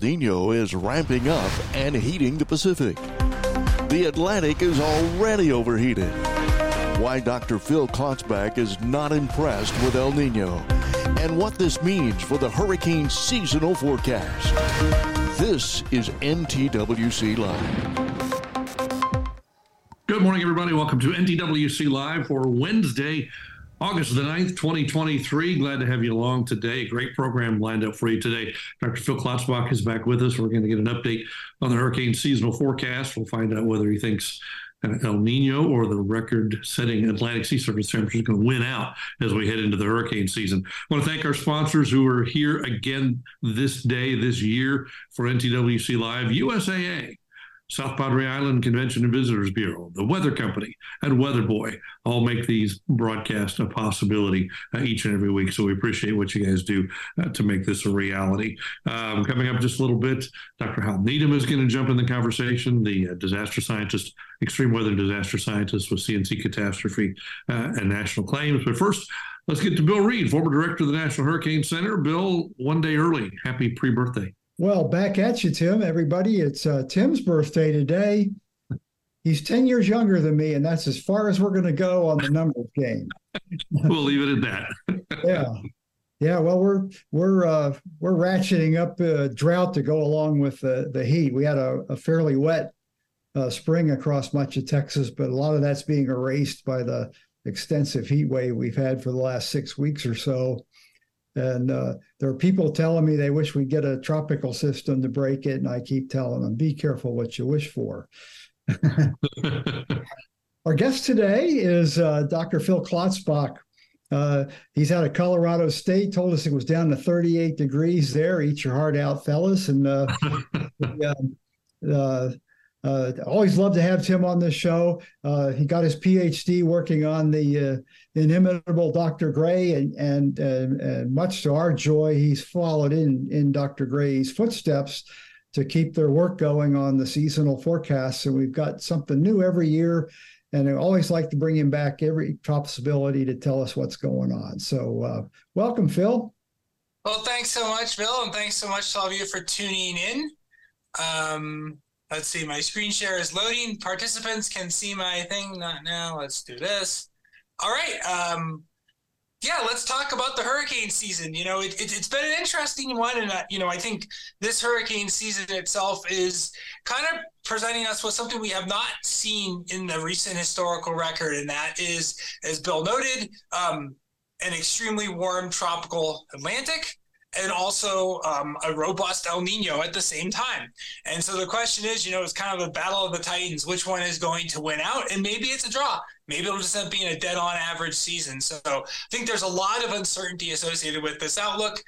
Nino is ramping up and heating the Pacific. The Atlantic is already overheated. Why Dr. Phil Klotzbach is not impressed with El Nino and what this means for the hurricane seasonal forecast. This is NTWC Live. Good morning, everybody. Welcome to NTWC Live for Wednesday, August the 9th, 2023. Glad to have you along today. Great program lined up for you today. Dr. Phil Klotzbach is back with us. We're going to get an update on the hurricane seasonal forecast. We'll find out whether he thinks El Nino or the record setting Atlantic sea surface temperature is going to win out as we head into the hurricane season. I want to thank our sponsors who are here again this day, this year for NTWC Live USAA. South Padre Island Convention and Visitors Bureau, the Weather Company, and Weather Boy all make these broadcasts a possibility uh, each and every week. So we appreciate what you guys do uh, to make this a reality. Um, coming up just a little bit, Dr. Hal Needham is going to jump in the conversation, the uh, disaster scientist, extreme weather disaster scientist with CNC Catastrophe uh, and National Claims. But first, let's get to Bill Read, former director of the National Hurricane Center. Bill, one day early. Happy pre birthday. Well, back at you, Tim. Everybody, it's uh, Tim's birthday today. He's 10 years younger than me, and that's as far as we're going to go on the numbers game. we'll leave it at that. yeah. Yeah, well, we're we're uh, we're ratcheting up uh, drought to go along with the the heat. We had a, a fairly wet uh, spring across much of Texas, but a lot of that's being erased by the extensive heat wave we've had for the last six weeks or so. And uh, there are people telling me they wish we'd get a tropical system to break it. And I keep telling them, be careful what you wish for. Our guest today is uh, Dr. Phil Klotzbach. Uh, he's out of Colorado State, told us it was down to 38 degrees there. Eat your heart out, fellas. And uh, uh always love to have Tim on this show. Uh, he got his PhD working on the uh, inimitable Dr. Gray, and, and, and and much to our joy, he's followed in in Dr. Gray's footsteps to keep their work going on the seasonal forecasts. And we've got something new every year, and I always like to bring him back every possibility to tell us what's going on. So, uh, welcome, Phil. Well, thanks so much, Bill, and thanks so much to all of you for tuning in. Um, Let's see, my screen share is loading. Participants can see my thing. Not now. Let's do this. All right. Um, yeah, let's talk about the hurricane season. You know, it, it, has been an interesting one. And, uh, you know, I think this hurricane season itself is kind of presenting us with something we have not seen in the recent historical record. And that is, as Bill noted, um, an extremely warm tropical Atlantic and also um, a robust El Nino at the same time. And so the question is, you know, it's kind of a battle of the Titans. Which one is going to win out? And maybe it's a draw. Maybe it'll just end up being a dead on average season. So I think there's a lot of uncertainty associated with this outlook.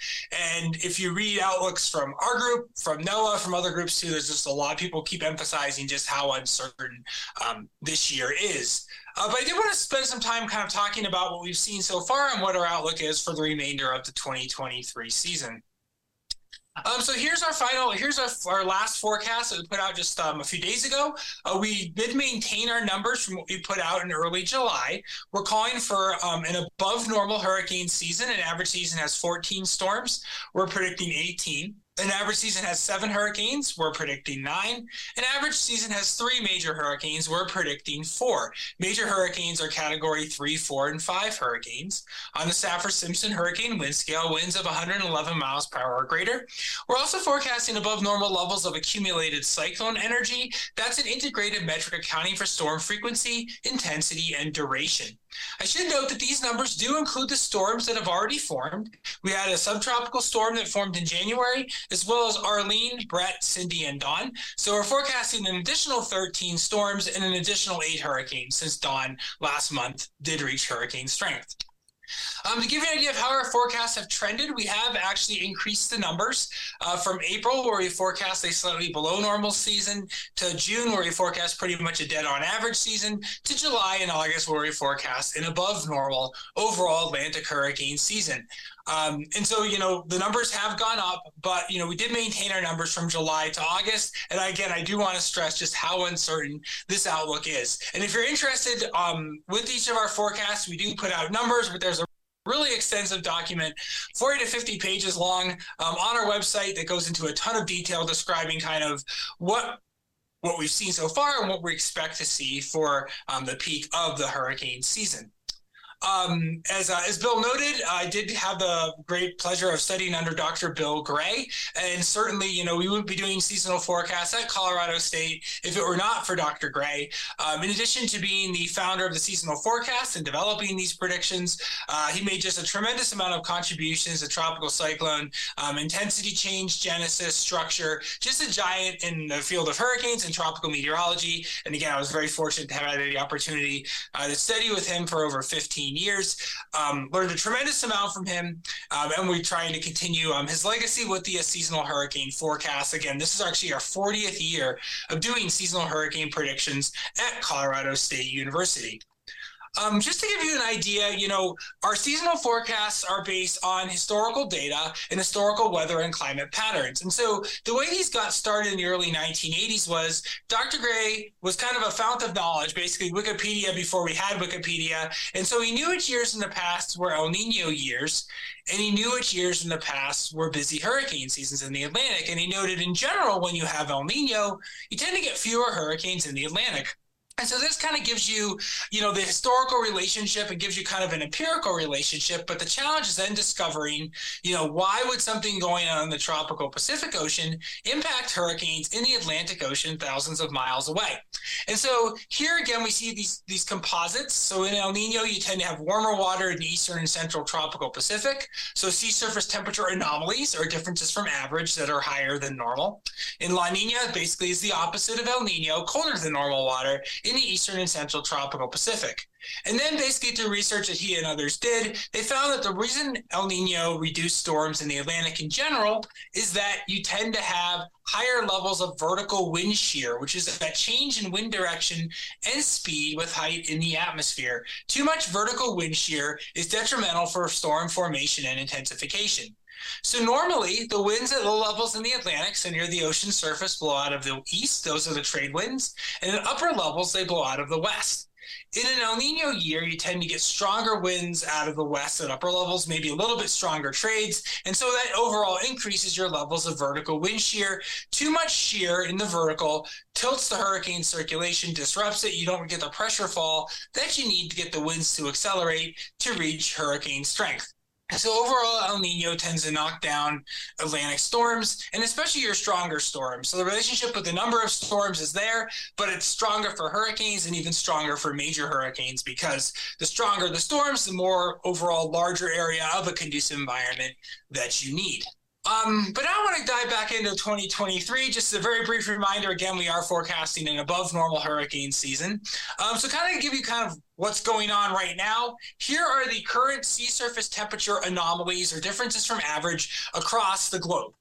And if you read outlooks from our group, from NOAA, from other groups too, there's just a lot of people keep emphasizing just how uncertain um, this year is. Uh, but I did want to spend some time kind of talking about what we've seen so far and what our outlook is for the remainder of the 2023 season. Um, so here's our final, here's our, our last forecast that we put out just um, a few days ago. Uh, we did maintain our numbers from what we put out in early July. We're calling for um, an above normal hurricane season. An average season has 14 storms. We're predicting 18. An average season has seven hurricanes. We're predicting nine. An average season has three major hurricanes. We're predicting four. Major hurricanes are category three, four, and five hurricanes. On the Saffir Simpson hurricane wind scale, winds of 111 miles per hour or greater. We're also forecasting above normal levels of accumulated cyclone energy. That's an integrated metric accounting for storm frequency, intensity, and duration. I should note that these numbers do include the storms that have already formed. We had a subtropical storm that formed in January, as well as Arlene, Bret, Cindy, and Don. So we're forecasting an additional 13 storms and an additional eight hurricanes since Don last month did reach hurricane strength. Um, to give you an idea of how our forecasts have trended, we have actually increased the numbers uh, from April, where we forecast a slightly below normal season, to June, where we forecast pretty much a dead on average season, to July and August, where we forecast an above normal overall Atlantic hurricane season. Um, and so, you know, the numbers have gone up, but, you know, we did maintain our numbers from July to August. And again, I do want to stress just how uncertain this outlook is. And if you're interested um, with each of our forecasts, we do put out numbers, but there's a really extensive document, 40 to 50 pages long um, on our website that goes into a ton of detail describing kind of what what we've seen so far and what we expect to see for um, the peak of the hurricane season. Um, as, uh, as Bill noted, I did have the great pleasure of studying under Dr. Bill Gray. And certainly, you know, we wouldn't be doing seasonal forecasts at Colorado State if it were not for Dr. Gray. Um, in addition to being the founder of the seasonal forecast and developing these predictions, uh, he made just a tremendous amount of contributions to tropical cyclone um, intensity change, genesis, structure, just a giant in the field of hurricanes and tropical meteorology. And again, I was very fortunate to have had the opportunity uh, to study with him for over 15 years. Um, learned a tremendous amount from him, um, and we're trying to continue um, his legacy with the uh, seasonal hurricane forecast. Again, this is actually our 40th year of doing seasonal hurricane predictions at Colorado State University. Um, just to give you an idea, you know, our seasonal forecasts are based on historical data and historical weather and climate patterns. And so the way these got started in the early 1980s was Dr. Gray was kind of a fount of knowledge, basically Wikipedia before we had Wikipedia. And so he knew which years in the past were El Nino years, and he knew which years in the past were busy hurricane seasons in the Atlantic. And he noted in general, when you have El Nino, you tend to get fewer hurricanes in the Atlantic. And so this kind of gives you, you know, the historical relationship and gives you kind of an empirical relationship. But the challenge is then discovering, you know, why would something going on in the tropical Pacific Ocean impact hurricanes in the Atlantic Ocean thousands of miles away? And so here again, we see these these composites. So in El Nino, you tend to have warmer water in the eastern and central tropical Pacific. So sea surface temperature anomalies or differences from average that are higher than normal. In La Nina, basically is the opposite of El Nino, colder than normal water in the eastern and central tropical Pacific. And then, basically, through research that he and others did, they found that the reason El Nino reduced storms in the Atlantic in general is that you tend to have higher levels of vertical wind shear, which is that change in wind direction and speed with height in the atmosphere. Too much vertical wind shear is detrimental for storm formation and intensification. So normally the winds at low levels in the Atlantic, so near the ocean surface, blow out of the east. Those are the trade winds. And at upper levels, they blow out of the west. In an El Nino year, you tend to get stronger winds out of the west at upper levels, maybe a little bit stronger trades. And so that overall increases your levels of vertical wind shear. Too much shear in the vertical tilts the hurricane circulation, disrupts it. You don't get the pressure fall that you need to get the winds to accelerate to reach hurricane strength. So overall, El Nino tends to knock down Atlantic storms and especially your stronger storms. So the relationship with the number of storms is there, but it's stronger for hurricanes and even stronger for major hurricanes because the stronger the storms, the more overall larger area of a conducive environment that you need. Um, but I want to dive back into 2023. Just a very brief reminder. Again, we are forecasting an above normal hurricane season. Um, so, kind of give you kind of what's going on right now. Here are the current sea surface temperature anomalies or differences from average across the globe.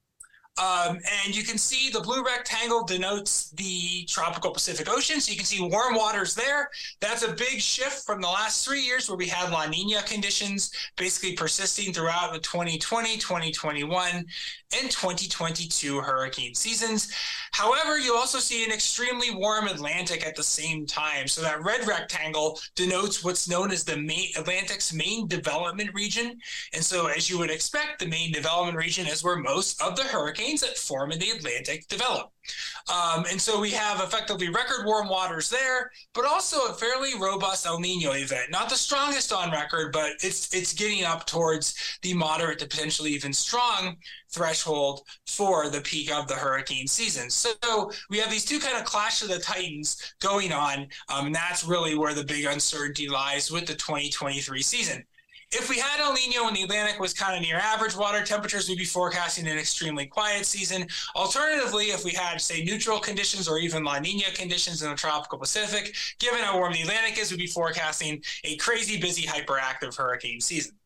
Um, and you can see the blue rectangle denotes the tropical Pacific Ocean. So you can see warm waters there. That's a big shift from the last three years where we had La Nina conditions basically persisting throughout the 2020, 2021, and 2022 hurricane seasons. However, you also see an extremely warm Atlantic at the same time. So that red rectangle denotes what's known as the main, Atlantic's main development region. And so, as you would expect, the main development region is where most of the hurricanes that form in the Atlantic develop. Um, and so we have effectively record warm waters there, but also a fairly robust El Nino event. Not the strongest on record, but it's it's getting up towards the moderate to potentially even strong threshold for the peak of the hurricane season. So we have these two kind of clash of the titans going on, um, and that's really where the big uncertainty lies with the 2023 season if we had El Nino and the Atlantic was kind of near average water temperatures, we'd be forecasting an extremely quiet season. Alternatively, if we had, say, neutral conditions or even La Nina conditions in the tropical Pacific, given how warm the Atlantic is, we'd be forecasting a crazy busy, hyperactive hurricane season.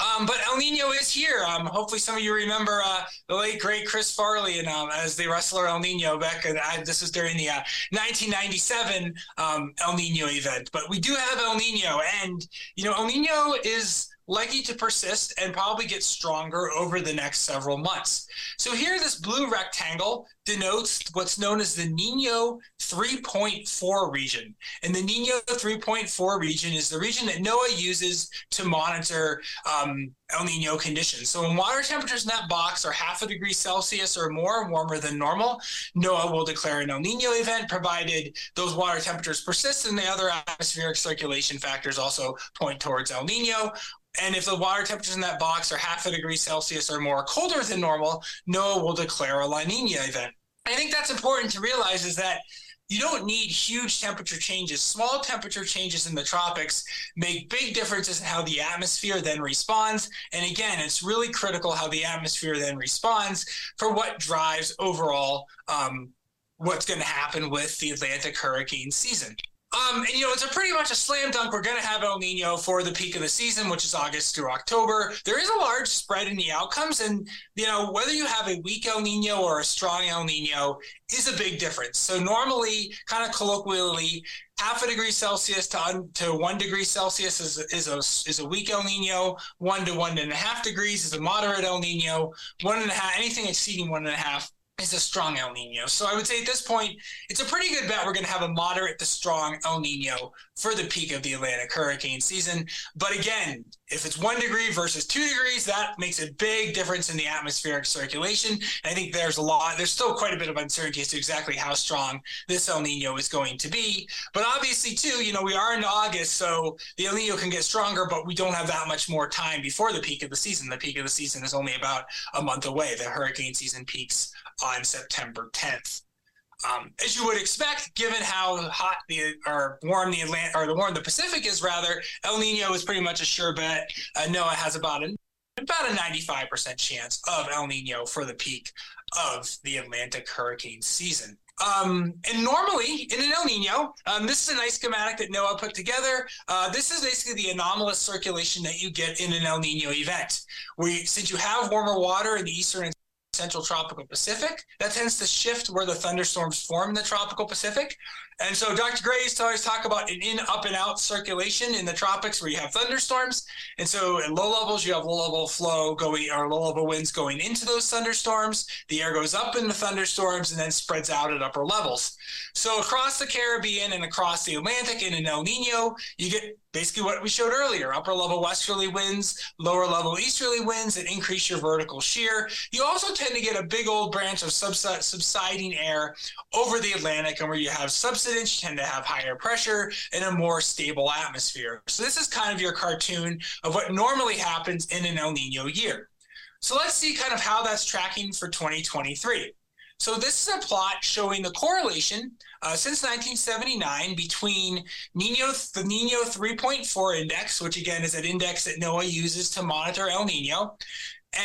Um, but El Nino is here. Um, hopefully, some of you remember uh, the late great Chris Farley and um, as the wrestler El Nino back. In, this was during the uh, 1997 um, El Nino event. But we do have El Nino, and you know El Nino is likely to persist and probably get stronger over the next several months. So here, this blue rectangle denotes what's known as the Nino 3.4 region. And the Nino 3.4 region is the region that NOAA uses to monitor um, El Nino conditions. So when water temperatures in that box are half a degree Celsius or more warmer than normal, NOAA will declare an El Nino event provided those water temperatures persist and the other atmospheric circulation factors also point towards El Nino. And if the water temperatures in that box are half a degree Celsius or more colder than normal, NOAA will declare a La Nina event. I think that's important to realize is that you don't need huge temperature changes. Small temperature changes in the tropics make big differences in how the atmosphere then responds. And again, it's really critical how the atmosphere then responds for what drives overall um, what's going to happen with the Atlantic hurricane season. Um, and you know, it's a pretty much a slam dunk. We're going to have El Nino for the peak of the season, which is August through October. There is a large spread in the outcomes, and you know, whether you have a weak El Nino or a strong El Nino is a big difference. So normally, kind of colloquially, half a degree Celsius to, to one degree Celsius is, is a is a weak El Nino. One to one and a half degrees is a moderate El Nino. One and a half, anything exceeding one and a half is a strong El Nino. So I would say at this point, it's a pretty good bet we're going to have a moderate to strong El Nino for the peak of the Atlantic hurricane season. But again, if it's one degree versus two degrees, that makes a big difference in the atmospheric circulation. And I think there's a lot, there's still quite a bit of uncertainty as to exactly how strong this El Nino is going to be. But obviously, too, you know, we are in August, so the El Nino can get stronger, but we don't have that much more time before the peak of the season. The peak of the season is only about a month away. The hurricane season peaks on September 10th. Um, as you would expect, given how hot the or warm the Atlantic or the warm the Pacific is, rather, El Nino is pretty much a sure bet. Uh, NOAA has about a about a 95% chance of El Nino for the peak of the Atlantic hurricane season. Um, and normally in an El Nino, um, this is a nice schematic that NOAA put together. Uh, this is basically the anomalous circulation that you get in an El Nino event. Where since you have warmer water in the eastern and central tropical Pacific. That tends to shift where the thunderstorms form in the tropical Pacific. And so Dr. Gray used to always talk about an in, up, and out circulation in the tropics where you have thunderstorms. And so at low levels, you have low level flow going or low level winds going into those thunderstorms. The air goes up in the thunderstorms and then spreads out at upper levels. So across the Caribbean and across the Atlantic in an El Nino, you get basically what we showed earlier upper level westerly winds, lower level easterly winds that increase your vertical shear. You also tend to get a big old branch of subsiding air over the Atlantic and where you have subsidence, you tend to have higher pressure and a more stable atmosphere. So this is kind of your cartoon of what normally happens in an El Nino year. So let's see kind of how that's tracking for 2023. So this is a plot showing the correlation uh, since 1979 between Nino, the Nino 3.4 index, which again is an index that NOAA uses to monitor El Nino,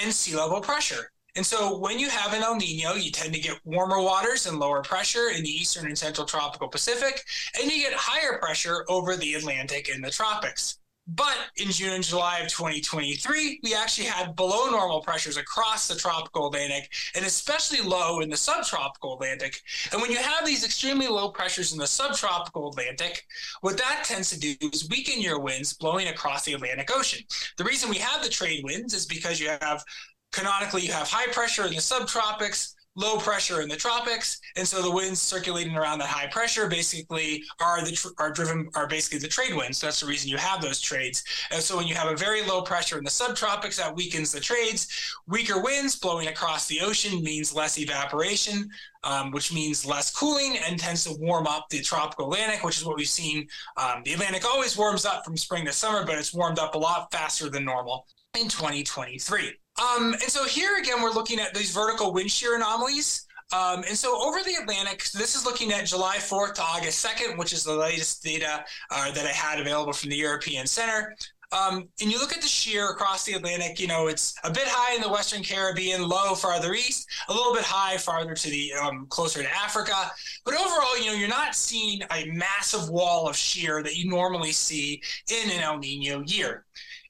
and sea level pressure. And so when you have an El Nino, you tend to get warmer waters and lower pressure in the eastern and central tropical Pacific, and you get higher pressure over the Atlantic and the tropics. But in June and July of 2023, we actually had below normal pressures across the tropical Atlantic and especially low in the subtropical Atlantic. And when you have these extremely low pressures in the subtropical Atlantic, what that tends to do is weaken your winds blowing across the Atlantic Ocean. The reason we have the trade winds is because you have canonically you have high pressure in the subtropics low pressure in the tropics, and so the winds circulating around that high pressure basically are the tr- are driven are basically the trade winds. So that's the reason you have those trades. And so when you have a very low pressure in the subtropics, that weakens the trades. Weaker winds blowing across the ocean means less evaporation. Um, which means less cooling and tends to warm up the tropical Atlantic, which is what we've seen. Um, the Atlantic always warms up from spring to summer, but it's warmed up a lot faster than normal in 2023. Um, and so here again, we're looking at these vertical wind shear anomalies. Um, and so over the Atlantic, this is looking at July 4th to August 2nd, which is the latest data uh, that I had available from the European Center. Um, and you look at the shear across the Atlantic, you know, it's a bit high in the Western Caribbean, low farther east, a little bit high farther to the um, closer to Africa. But overall, you know, you're not seeing a massive wall of shear that you normally see in an El Nino year.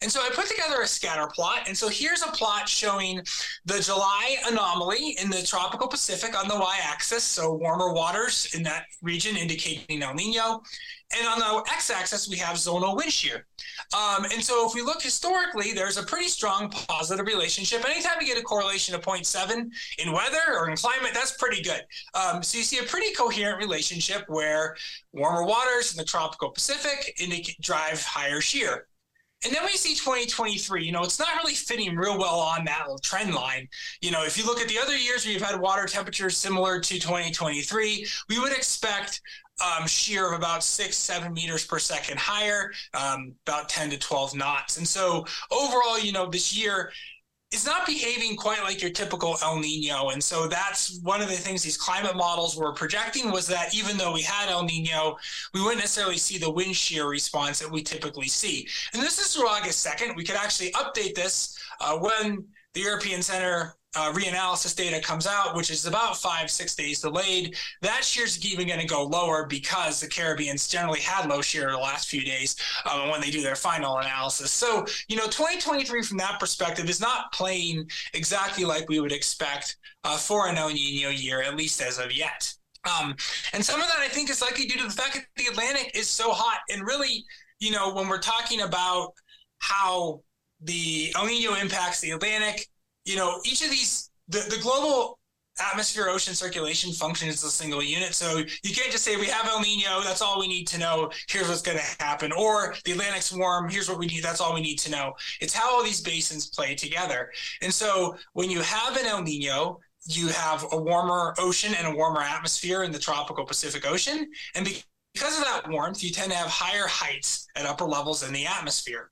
And so I put together a scatter plot. And so here's a plot showing the July anomaly in the tropical Pacific on the y axis. So warmer waters in that region indicating El Nino. And on the x-axis, we have zonal wind shear. Um, and so if we look historically, there's a pretty strong positive relationship. Anytime you get a correlation of 0.7 in weather or in climate, that's pretty good. Um, so you see a pretty coherent relationship where warmer waters in the tropical Pacific indicate, drive higher shear. And then we see 2023, you know, it's not really fitting real well on that trend line. You know, if you look at the other years where you've had water temperatures similar to 2023, we would expect um, shear of about six, seven meters per second higher, um, about 10 to 12 knots. And so overall, you know, this year is not behaving quite like your typical El Nino. And so that's one of the things these climate models were projecting was that even though we had El Nino, we wouldn't necessarily see the wind shear response that we typically see. And this is through August 2nd. We could actually update this uh, when the European Center uh, reanalysis data comes out, which is about five, six days delayed, that shear is even going to go lower because the Caribbean's generally had low shear the last few days um, when they do their final analysis. So, you know, 2023 from that perspective is not playing exactly like we would expect uh, for an El Nino year, at least as of yet. Um, and some of that I think is likely due to the fact that the Atlantic is so hot. And really, you know, when we're talking about how the El Nino impacts the Atlantic, you know, each of these, the, the global atmosphere ocean circulation functions as a single unit. So you can't just say we have El Nino, that's all we need to know. Here's what's going to happen. Or the Atlantic's warm, here's what we need, that's all we need to know. It's how all these basins play together. And so when you have an El Nino, you have a warmer ocean and a warmer atmosphere in the tropical Pacific Ocean. And because of that warmth, you tend to have higher heights at upper levels in the atmosphere.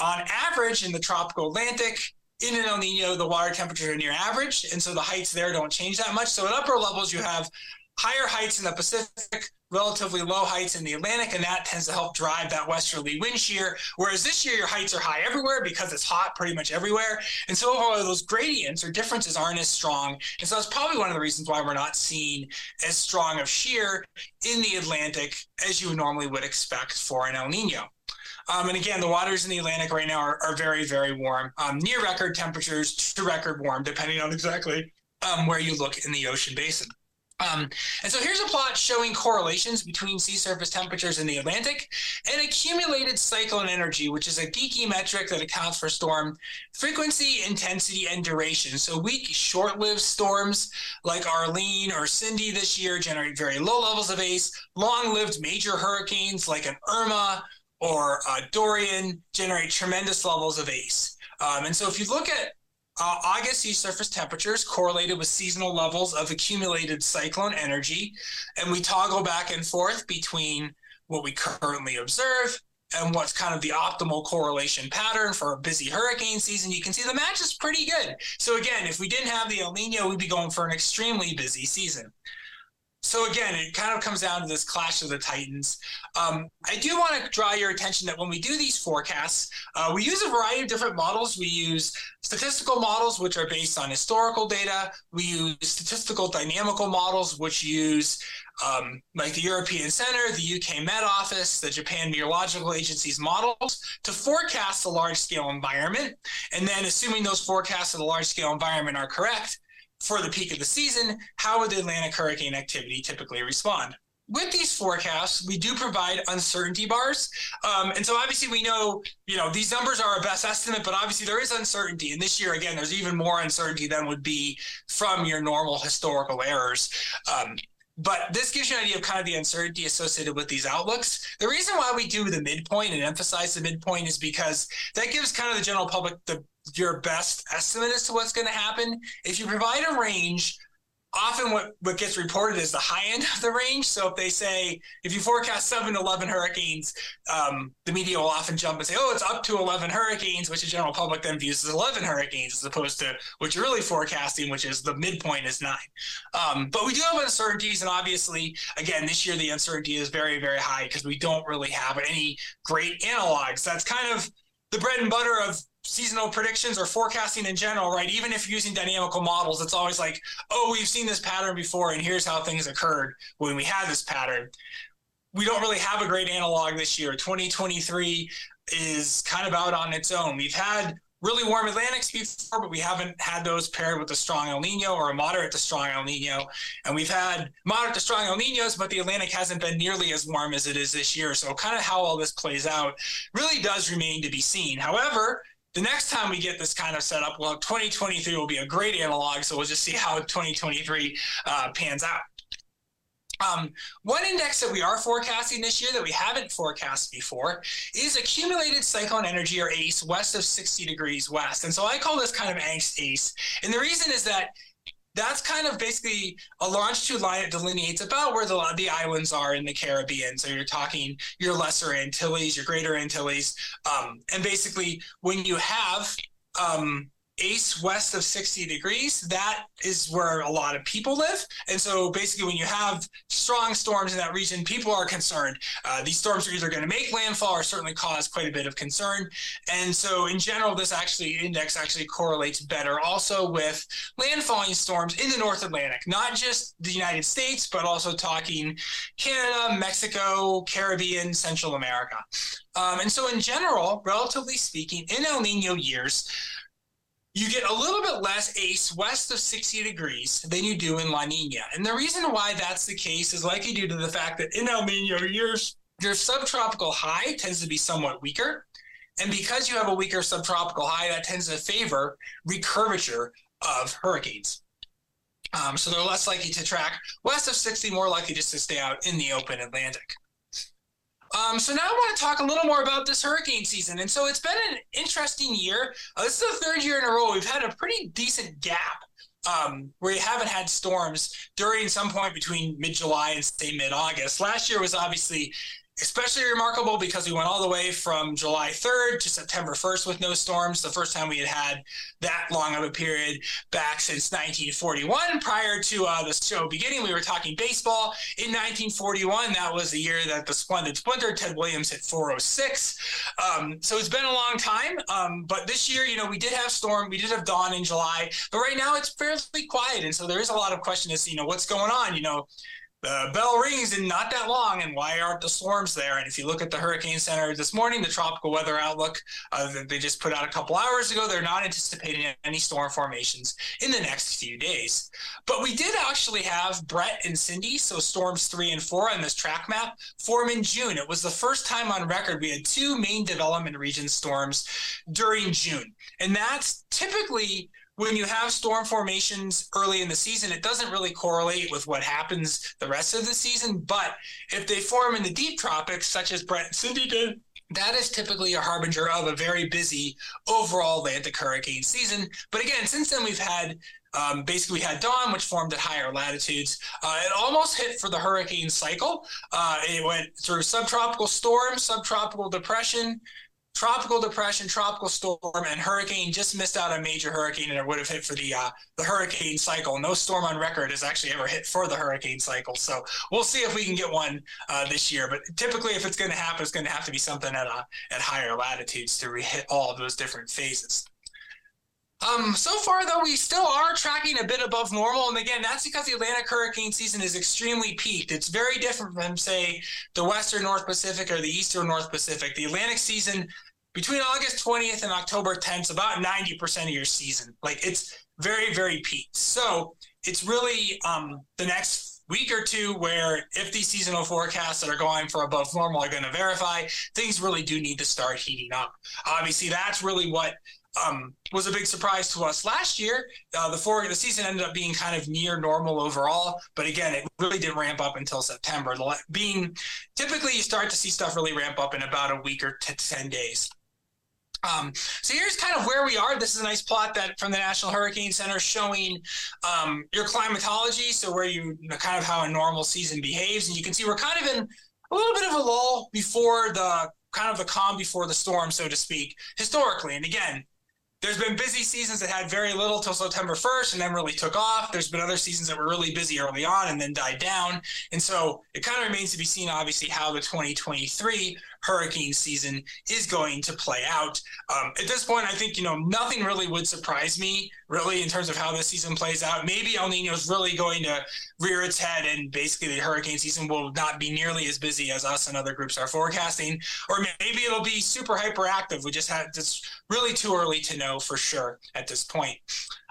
On average, in the tropical Atlantic, in an El Nino, the water temperature are near average, and so the heights there don't change that much. So at upper levels, you have higher heights in the Pacific, relatively low heights in the Atlantic, and that tends to help drive that westerly wind shear. Whereas this year, your heights are high everywhere because it's hot pretty much everywhere. And so overall, those gradients or differences aren't as strong. And so that's probably one of the reasons why we're not seeing as strong of shear in the Atlantic as you normally would expect for an El Nino. Um, and again, the waters in the Atlantic right now are, are very, very warm, um, near record temperatures to record warm, depending on exactly um, where you look in the ocean basin. Um, and so here's a plot showing correlations between sea surface temperatures in the Atlantic and accumulated cyclone energy, which is a geeky metric that accounts for storm frequency, intensity, and duration. So weak, short-lived storms like Arlene or Cindy this year generate very low levels of ACE. Long-lived major hurricanes like an Irma or uh, Dorian generate tremendous levels of ACE. Um, and so if you look at uh, August sea surface temperatures correlated with seasonal levels of accumulated cyclone energy, and we toggle back and forth between what we currently observe and what's kind of the optimal correlation pattern for a busy hurricane season, you can see the match is pretty good. So again, if we didn't have the El Nino, we'd be going for an extremely busy season. So again, it kind of comes down to this clash of the titans. Um, I do want to draw your attention that when we do these forecasts, uh, we use a variety of different models. We use statistical models, which are based on historical data. We use statistical dynamical models, which use um, like the European Center, the UK Met Office, the Japan Meteorological Agency's models to forecast the large scale environment. And then, assuming those forecasts of the large scale environment are correct, for the peak of the season, how would the Atlantic hurricane activity typically respond? With these forecasts, we do provide uncertainty bars. Um, and so obviously we know, you know, these numbers are our best estimate, but obviously there is uncertainty. And this year, again, there's even more uncertainty than would be from your normal historical errors. Um, but this gives you an idea of kind of the uncertainty associated with these outlooks. The reason why we do the midpoint and emphasize the midpoint is because that gives kind of the general public the your best estimate as to what's going to happen. If you provide a range, often what, what gets reported is the high end of the range. So if they say, if you forecast seven to 11 hurricanes, um, the media will often jump and say, oh, it's up to 11 hurricanes, which the general public then views as 11 hurricanes, as opposed to what you're really forecasting, which is the midpoint is nine. Um, but we do have uncertainties. And obviously, again, this year the uncertainty is very, very high because we don't really have any great analogs. That's kind of the bread and butter of seasonal predictions or forecasting in general, right? Even if using dynamical models, it's always like, oh, we've seen this pattern before, and here's how things occurred when we had this pattern. we don't really have a great analog this year. 2023 is kind of out on its own. We've had really warm Atlantics before, but we haven't had those paired with a strong El Nino or a moderate to strong El Nino. And we've had moderate to strong El Ninos, but the Atlantic hasn't been nearly as warm as it is this year. So, kind of how all this plays out really does remain to be seen. However, the next time we get this kind of setup, well, 2023 will be a great analog. So we'll just see how 2023 uh, pans out. Um, one index that we are forecasting this year that we haven't forecast before is accumulated cyclone energy or ACE west of 60 degrees west. And so I call this kind of angst ACE. And the reason is that that's kind of basically a longitude line that delineates about where the, the islands are in the Caribbean. So you're talking your lesser Antilles, your greater Antilles. Um, and basically, when you have um, ace west of 60 degrees, that is where a lot of people live. And so basically, when you have strong storms in that region, people are concerned. Uh, these storms are either going to make landfall or certainly cause quite a bit of concern. And so, in general, this actually index actually correlates better also with landfalling storms in the North Atlantic, not just the United States, but also talking Canada, Mexico, Caribbean, Central America. Um, and so, in general, relatively speaking, in El Nino years, you get a little bit less ACE west of 60 degrees than you do in La Nina. And the reason why that's the case is likely due to the fact that in El Nino years, your subtropical high tends to be somewhat weaker. And because you have a weaker subtropical high, that tends to favor recurvature of hurricanes. Um, so they're less likely to track west of 60, more likely just to stay out in the open Atlantic. Um, so now I want to talk a little more about this hurricane season. And so it's been an interesting year. Uh, this is the third year in a row we've had a pretty decent gap um, where you haven't had storms during some point between mid July and say mid August. Last year was obviously especially remarkable because we went all the way from July 3rd to September 1st with no storms. The first time we had had that long of a period back since 1941. Prior to uh, the show beginning, we were talking baseball. In 1941, that was the year that the Splendid Splinter, Ted Williams, hit 406. Um, so it's been a long time. Um, but this year, you know, we did have storm, we did have Don in July, but right now it's fairly quiet. And so there is a lot of question as to, you know, what's going on? You know, the bell rings in not that long, and why aren't the storms there? And if you look at the Hurricane Center this morning, the tropical weather outlook uh, that they just put out a couple hours ago, they're not anticipating any storm formations in the next few days. But we did actually have Bret and Cindy, so storms three and four on this track map, form in June. It was the first time on record we had two main development region storms during June. And that's typically when you have storm formations early in the season, it doesn't really correlate with what happens the rest of the season. But if they form in the deep tropics, such as Bret and Cindy did, that is typically a harbinger of a very busy overall Atlantic hurricane season. But again, since then we've had um, basically, we had Don, which formed at higher latitudes. Uh, it almost hit for the hurricane cycle. Uh, it went through subtropical storm, subtropical depression, tropical depression, tropical storm, and hurricane just missed out a major hurricane, and it would have hit for the uh, the hurricane cycle. No storm on record has actually ever hit for the hurricane cycle. So we'll see if we can get one uh, this year. But typically, if it's going to happen, it's going to have to be something at uh, at higher latitudes to hit all of those different phases. Um, so far, though, we still are tracking a bit above normal. And again, that's because the Atlantic hurricane season is extremely peaked. It's very different from, say, the Western North Pacific or the Eastern North Pacific. The Atlantic season between August 20th and October 10th, about 90% of your season. Like it's very, very peaked. So it's really um, the next week or two where if these seasonal forecasts that are going for above normal are going to verify, things really do need to start heating up. Obviously, that's really what um, was a big surprise to us last year. Uh, the four, the season ended up being kind of near normal overall, but again, it really didn't ramp up until September. Being typically, you start to see stuff really ramp up in about a week or t- ten days. Um, so here's kind of where we are. This is a nice plot that from the National Hurricane Center showing um, your climatology, so where you, kind of how a normal season behaves, and you can see we're kind of in a little bit of a lull before the kind of the calm before the storm, so to speak, historically. And again, there's been busy seasons that had very little till September 1st and then really took off. There's been other seasons that were really busy early on and then died down. And so it kind of remains to be seen, obviously, how the 2023 hurricane season is going to play out. Um, at this point, I think, you know, nothing really would surprise me, really, in terms of how this season plays out. Maybe El Nino is really going to rear its head and basically the hurricane season will not be nearly as busy as us and other groups are forecasting. Or maybe it'll be super hyperactive. We just had, it's really too early to know for sure at this point.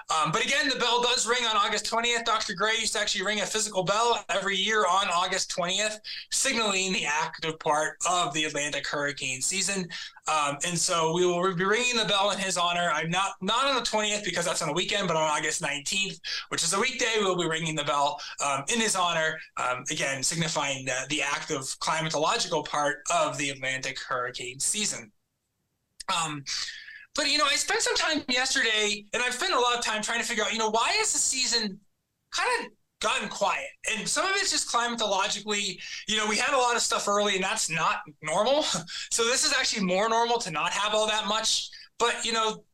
Um, but again, the bell does ring on August 20th. Dr. Gray used to actually ring a physical bell every year on August 20th, signaling the active part of the Atlantic hurricane season. Um, and so we will be ringing the bell in his honor. I'm not not on the 20th because that's on a weekend, but on August 19th, which is a weekday, we'll be ringing the bell um, in his honor. Um, again, signifying the, the active climatological part of the Atlantic hurricane season. Um, but you know, I spent some time yesterday, and I've spent a lot of time trying to figure out, you know, why is the season kind of gotten quiet? And some of it's just climatologically. You know, we had a lot of stuff early, and that's not normal. So this is actually more normal to not have all that much. But you know,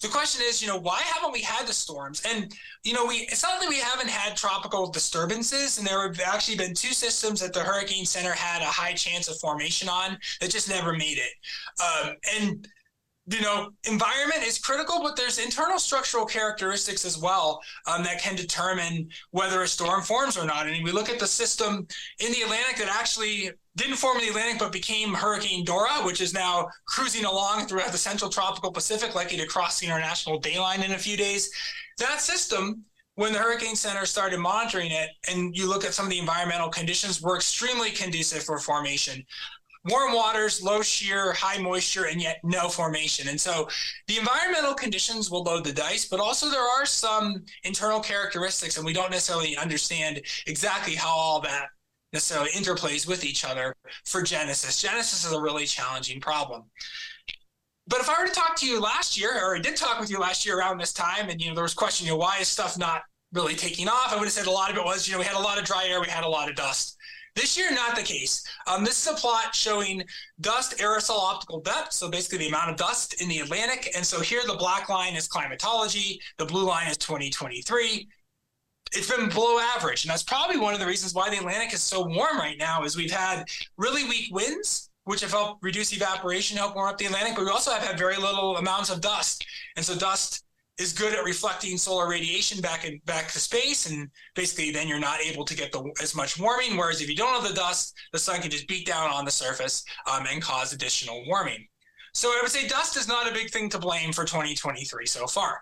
the question is, you know, why haven't we had the storms? And you know, we it's not that we haven't had tropical disturbances, and there have actually been two systems that the Hurricane Center had a high chance of formation on that just never made it. Um, and you know, environment is critical, but there's internal structural characteristics as well um, that can determine whether a storm forms or not. And we look at the system in the Atlantic that actually didn't form in the Atlantic but became Hurricane Dora, which is now cruising along throughout the central tropical Pacific, likely to cross the international dayline in a few days. That system when the Hurricane Center started monitoring it, and you look at some of the environmental conditions, were extremely conducive for formation warm waters, low shear, high moisture, and yet no formation. And so the environmental conditions will load the dice, but also there are some internal characteristics, and we don't necessarily understand exactly how all that necessarily interplays with each other for Genesis. Genesis is a really challenging problem. But if I were to talk to you last year, or I did talk with you last year around this time, and you know there was question, you know, why is stuff not really taking off? I would have said a lot of it was, you know, we had a lot of dry air, we had a lot of dust. This year, not the case. Um, this is a plot showing dust aerosol optical depth, so basically the amount of dust in the Atlantic. And so here the black line is climatology, the blue line is 2023 it's been below average and that's probably one of the reasons why the atlantic is so warm right now is we've had really weak winds which have helped reduce evaporation help warm up the atlantic but we also have had very little amounts of dust and so dust is good at reflecting solar radiation back in back to space, and basically then you're not able to get the, as much warming. Whereas if you don't have the dust, the sun can just beat down on the surface um, and cause additional warming. So I would say dust is not a big thing to blame for 2023 so far.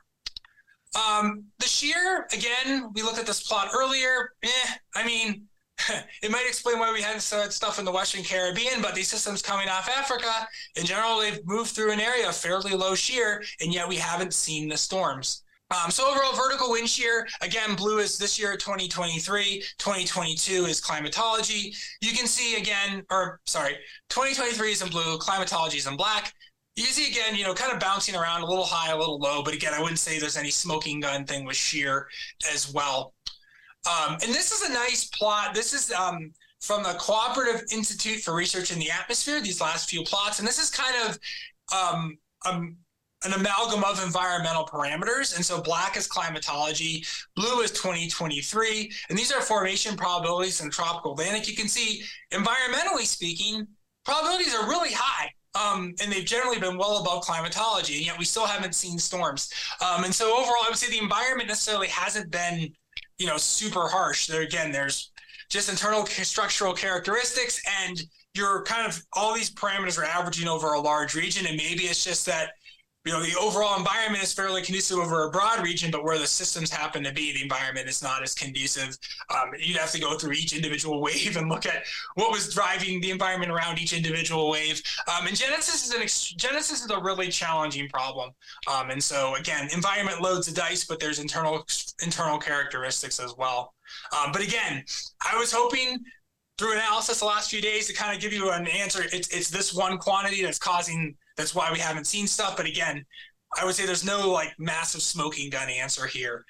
Um, the shear, again, we looked at this plot earlier. Eh, I mean, it might explain why we had stuff in the Western Caribbean, but these systems coming off Africa, in general, they've moved through an area of fairly low shear, and yet we haven't seen the storms. Um, so overall vertical wind shear, again, blue is this year 2023, 2022 is climatology. You can see again, or sorry, 2023 is in blue, climatology is in black. You can see again, you know, kind of bouncing around a little high, a little low, but again, I wouldn't say there's any smoking gun thing with shear as well. Um, and this is a nice plot. This is um, from the Cooperative Institute for Research in the Atmosphere, these last few plots. And this is kind of um, um, an amalgam of environmental parameters. And so black is climatology, blue is 2023. And these are formation probabilities in tropical Atlantic. You can see, environmentally speaking, probabilities are really high. Um, and they've generally been well above climatology, and yet we still haven't seen storms. Um, and so overall, I would say the environment necessarily hasn't been you know super harsh. There again, there's just internal structural characteristics, and you're kind of all these parameters are averaging over a large region, and maybe it's just that you know the overall environment is fairly conducive over a broad region, but where the systems happen to be, the environment is not as conducive. Um, you'd have to go through each individual wave and look at what was driving the environment around each individual wave. Um, and Genesis is an ex- Genesis is a really challenging problem. Um, and so again, environment loads the dice, but there's internal internal characteristics as well. Um, but again, I was hoping through analysis the last few days to kind of give you an answer. It's it's this one quantity that's causing that's why we haven't seen stuff. But again, I would say there's no like massive smoking gun answer here.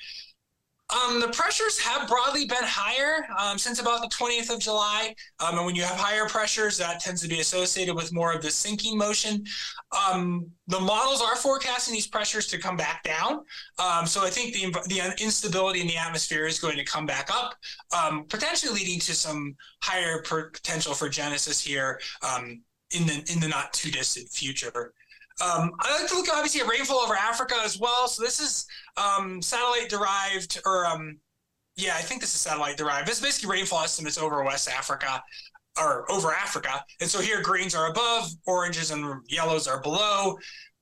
Um, the pressures have broadly been higher um, since about the 20th of July. Um, and when you have higher pressures, that tends to be associated with more of the sinking motion. Um, the models are forecasting these pressures to come back down. Um, so I think the, the instability in the atmosphere is going to come back up, um, potentially leading to some higher potential for genesis here in the in the not too distant future. Um, I like to look obviously at rainfall over Africa as well. So this is um, satellite derived, or um, yeah, I think this is satellite derived. Is basically rainfall estimates over West Africa or over Africa. And so here greens are above, oranges and yellows are below.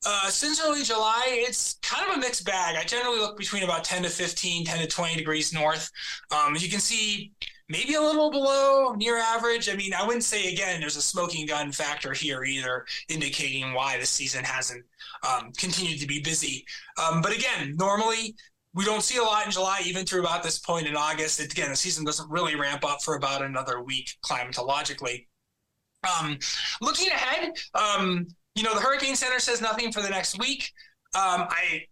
Uh, since early July, it's kind of a mixed bag. I generally look between about 10 to 15, 10 to 20 degrees north. Um, you can see maybe a little below near average. I mean, I wouldn't say again there's a smoking gun factor here either, indicating why the season hasn't um, continued to be busy. Um, but again, normally we don't see a lot in July, even through about this point in August. It, again, the season doesn't really ramp up for about another week climatologically. Um, looking ahead, um, you know, the Hurricane Center says nothing for the next week. Um, I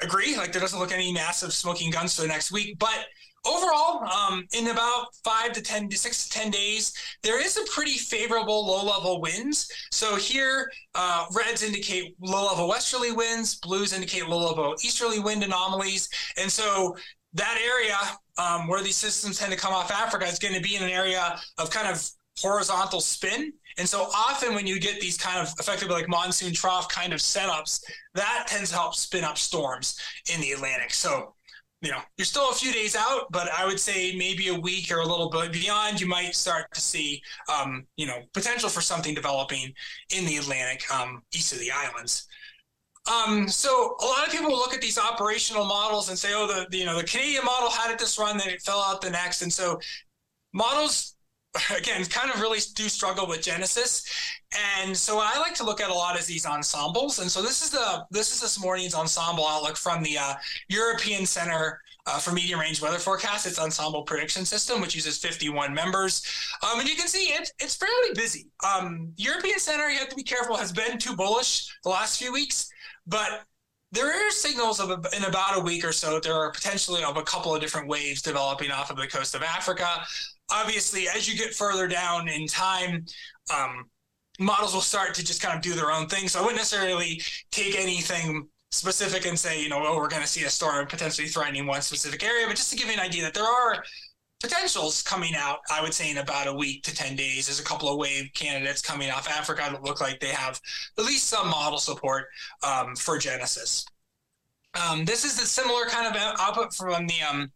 agree. Like, there doesn't look any massive smoking guns for the next week, but overall, um, in about five to 10 to six to 10 days, there is a pretty favorable low level winds. So here, uh, reds indicate low level westerly winds, blues indicate low level easterly wind anomalies. And so that area um, where these systems tend to come off Africa is going to be in an area of kind of horizontal spin. And so often when you get these kind of effectively like monsoon trough kind of setups, that tends to help spin up storms in the Atlantic. So you know, you're still a few days out, but I would say maybe a week or a little bit beyond, you might start to see, um, you know, potential for something developing in the Atlantic um, east of the islands. Um, so a lot of people look at these operational models and say, oh, the, the you know the Canadian model had it this run, then it fell out the next, and so models again kind of really do struggle with genesis. And so i like to look at a lot of these ensembles. And so this is the this is this morning's ensemble outlook from the uh, european center uh, for medium range weather forecast. It's ensemble prediction system which uses 51 members. Um, and you can see it, it's fairly busy. Um, european center you have to be careful has been too bullish the last few weeks. But there are signals of a, in about a week or so there are potentially of a couple of different waves developing off of the coast of africa obviously, as you get further down in time, um, models will start to just kind of do their own thing. So I wouldn't necessarily take anything specific and say, you know, oh, we're going to see a storm potentially threatening one specific area, but just to give you an idea that there are potentials coming out, I would say in about a week to 10 days. There's a couple of wave candidates coming off Africa that look like they have at least some model support um, for Genesis. Um, this is the similar kind of output from the um,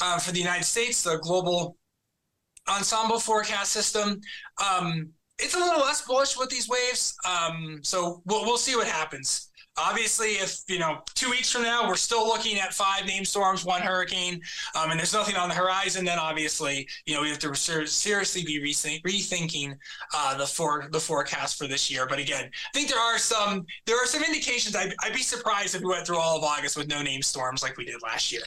uh, for the United States, the global ensemble forecast system. Um, it's a little less bullish with these waves, um, so we'll, we'll see what happens. Obviously, if you know two weeks from now we're still looking at five named storms, one hurricane, um, and there's nothing on the horizon, then obviously you know we have to seriously be rethinking uh, the for the forecast for this year. But again, I think there are some there are some indications. I'd, I'd be surprised if we went through all of August with no named storms like we did last year.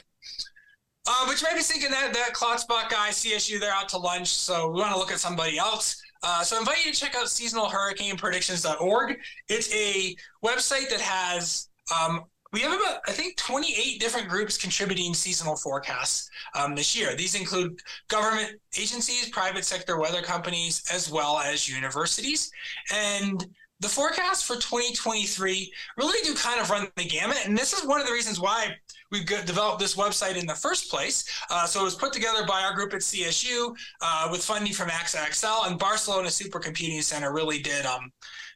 Uh, you might be thinking that that Klotzbach guy, CSU, they're out to lunch, so we want to look at somebody else. Uh, so I invite you to check out seasonalhurricanepredictions.org. It's a website that has um, we have about I think 28 different groups contributing seasonal forecasts um, this year. These include government agencies, private sector weather companies, as well as universities. And the forecasts for 2023 really do kind of run the gamut. And this is one of the reasons why we've developed this website in the first place. Uh, so it was put together by our group at CSU uh, with funding from AXA-XL and Barcelona Supercomputing Center really did um,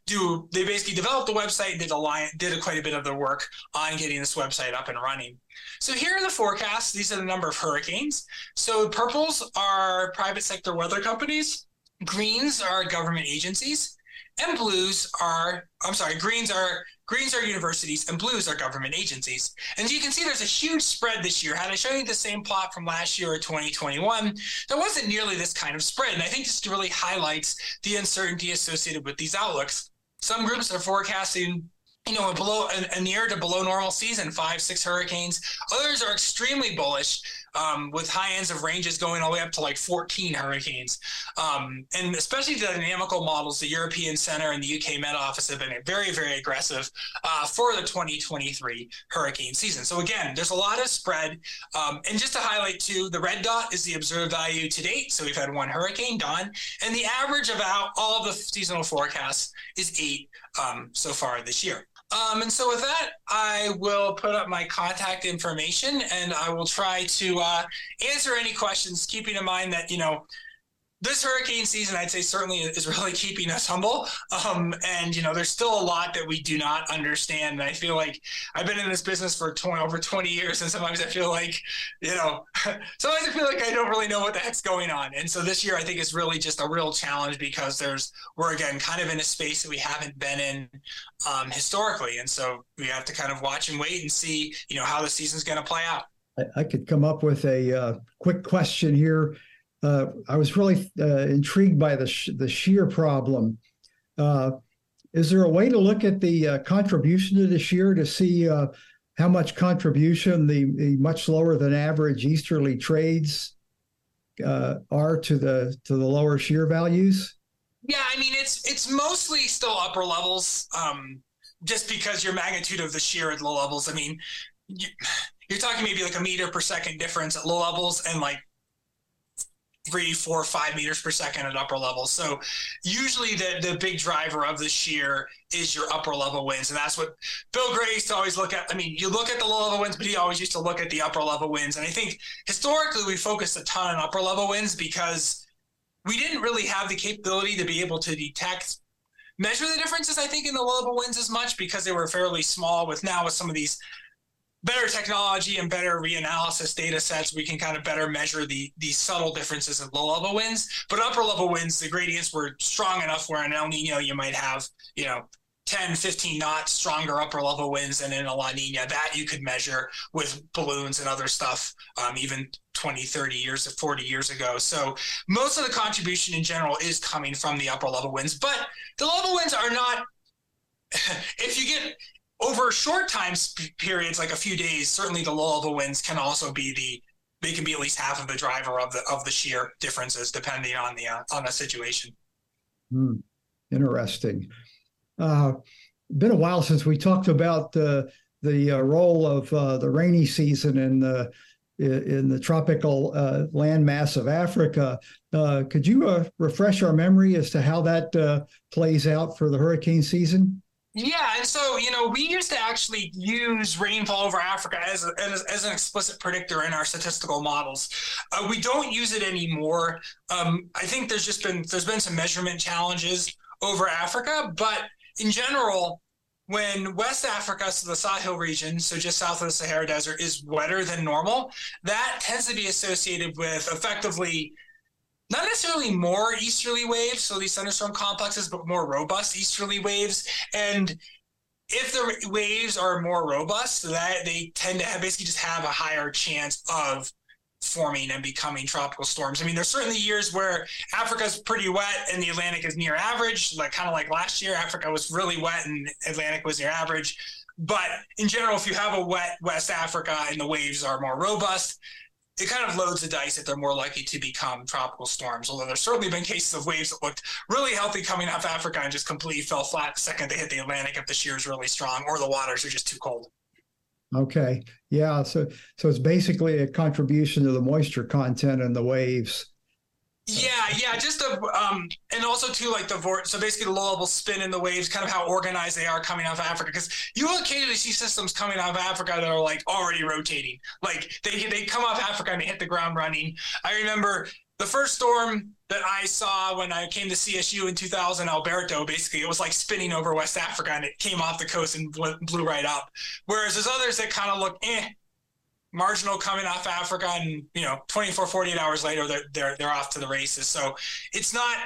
do they basically developed the website and did a did quite a bit of the work on getting this website up and running. So here are the forecasts. These are the number of hurricanes. So purples are private sector weather companies. Greens are government agencies and blues are I'm sorry, greens are greens are universities and blues are government agencies. And you can see there's a huge spread this year. Had I shown you the same plot from last year or 2021, there wasn't nearly this kind of spread. And I think this really highlights the uncertainty associated with these outlooks. Some groups are forecasting you know, a below a, a near to below normal season, five, six hurricanes. Others are extremely bullish um, with high ends of ranges going all the way up to like 14 hurricanes. Um, and especially the dynamical models, the European Center and the UK Met Office have been very, very aggressive uh, for the 2023 hurricane season. So again, there's a lot of spread. Um, and just to highlight too, the red dot is the observed value to date. So we've had one hurricane Don, and the average of all the seasonal forecasts is eight um, so far this year. Um, and so with that, I will put up my contact information and I will try to uh, answer any questions, keeping in mind that, you know, this hurricane season, I'd say certainly is really keeping us humble. Um, and you know, there's still a lot that we do not understand. And I feel like I've been in this business for 20, over 20 years, and sometimes I feel like, you know, sometimes I feel like I don't really know what the heck's going on. And so this year, I think is really just a real challenge because there's we're again kind of in a space that we haven't been in um, historically, and so we have to kind of watch and wait and see, you know, how the season's going to play out. I, I could come up with a uh, quick question here uh, I was really uh, intrigued by the sh- the shear problem. Uh, is there a way to look at the uh, contribution to the shear to see uh, how much contribution the, the, much lower than average easterly trades uh, are to the to the lower shear values? Yeah, I mean it's it's mostly still upper levels, um, just because your magnitude of the shear at low levels. I mean. You, you're talking maybe like a meter per second difference at low levels and like three, four, five meters per second at upper levels. So usually the the big driver of the shear is your upper level winds. And that's what Bill Gray used to always look at. I mean, you look at the low level winds, but he always used to look at the upper level winds. And I think historically we focused a ton on upper level winds because we didn't really have the capability to be able to detect measure the differences i think in the low level winds as much because they were fairly small with now with some of these better technology and better reanalysis data sets, we can kind of better measure the these subtle differences in low level winds. But upper level winds, the gradients were strong enough where in El Nino you might have, you know, 10, 15 knots stronger upper level winds than in a La Nina. That you could measure with balloons and other stuff, um, even 20, 30 years, 40 years ago. So most of the contribution in general is coming from the upper level winds. But the level winds are not, if you get over short time periods, like a few days, certainly the low level winds can also be the they can be at least half of the driver of the of the shear differences depending on the uh, on the situation. Hmm. Interesting. Uh, been a while since we talked about the the uh, role of uh, the rainy season in the in the tropical uh, landmass of Africa. Uh, could you uh, refresh our memory as to how that uh, plays out for the hurricane season? Yeah, and so you know, we used to actually use rainfall over Africa as, a, as, as, an explicit predictor in our statistical models. Uh, we don't use it anymore. Um, I think there's just been there's been some measurement challenges over Africa, but in general, when West Africa, so the Sahel region, so just south of the Sahara Desert, is wetter than normal, that tends to be associated with effectively not necessarily more easterly waves, so these thunderstorm complexes, but more robust easterly waves. And if the waves are more robust, that they tend to have, basically just have a higher chance of forming and becoming tropical storms. I mean, there's certainly years where Africa's pretty wet and the Atlantic is near average, like kind of like last year, Africa was really wet and Atlantic was near average. But in general, if you have a wet West Africa and the waves are more robust, it kind of loads the dice that they're more likely to become tropical storms. Although there's certainly been cases of waves that looked really healthy coming off Africa and just completely fell flat the second they hit the Atlantic if the shear is really strong or the waters are just too cold. Okay. Yeah. So so it's basically a contribution to the moisture content in the waves. Yeah, yeah, just the um, and also too like the vor- so basically the low level spin in the waves, kind of how organized they are coming off Africa. Because you occasionally see systems coming off Africa that are like already rotating, like they they come off Africa and they hit the ground running. I remember the first storm that I saw when I came to CSU in 2000, Alberto, basically it was like spinning over West Africa and it came off the coast and blew right up. Whereas there's others that kind of look eh, marginal coming off Africa, and you know, 24, 48 hours later, they're they're they're off to the races. So it's not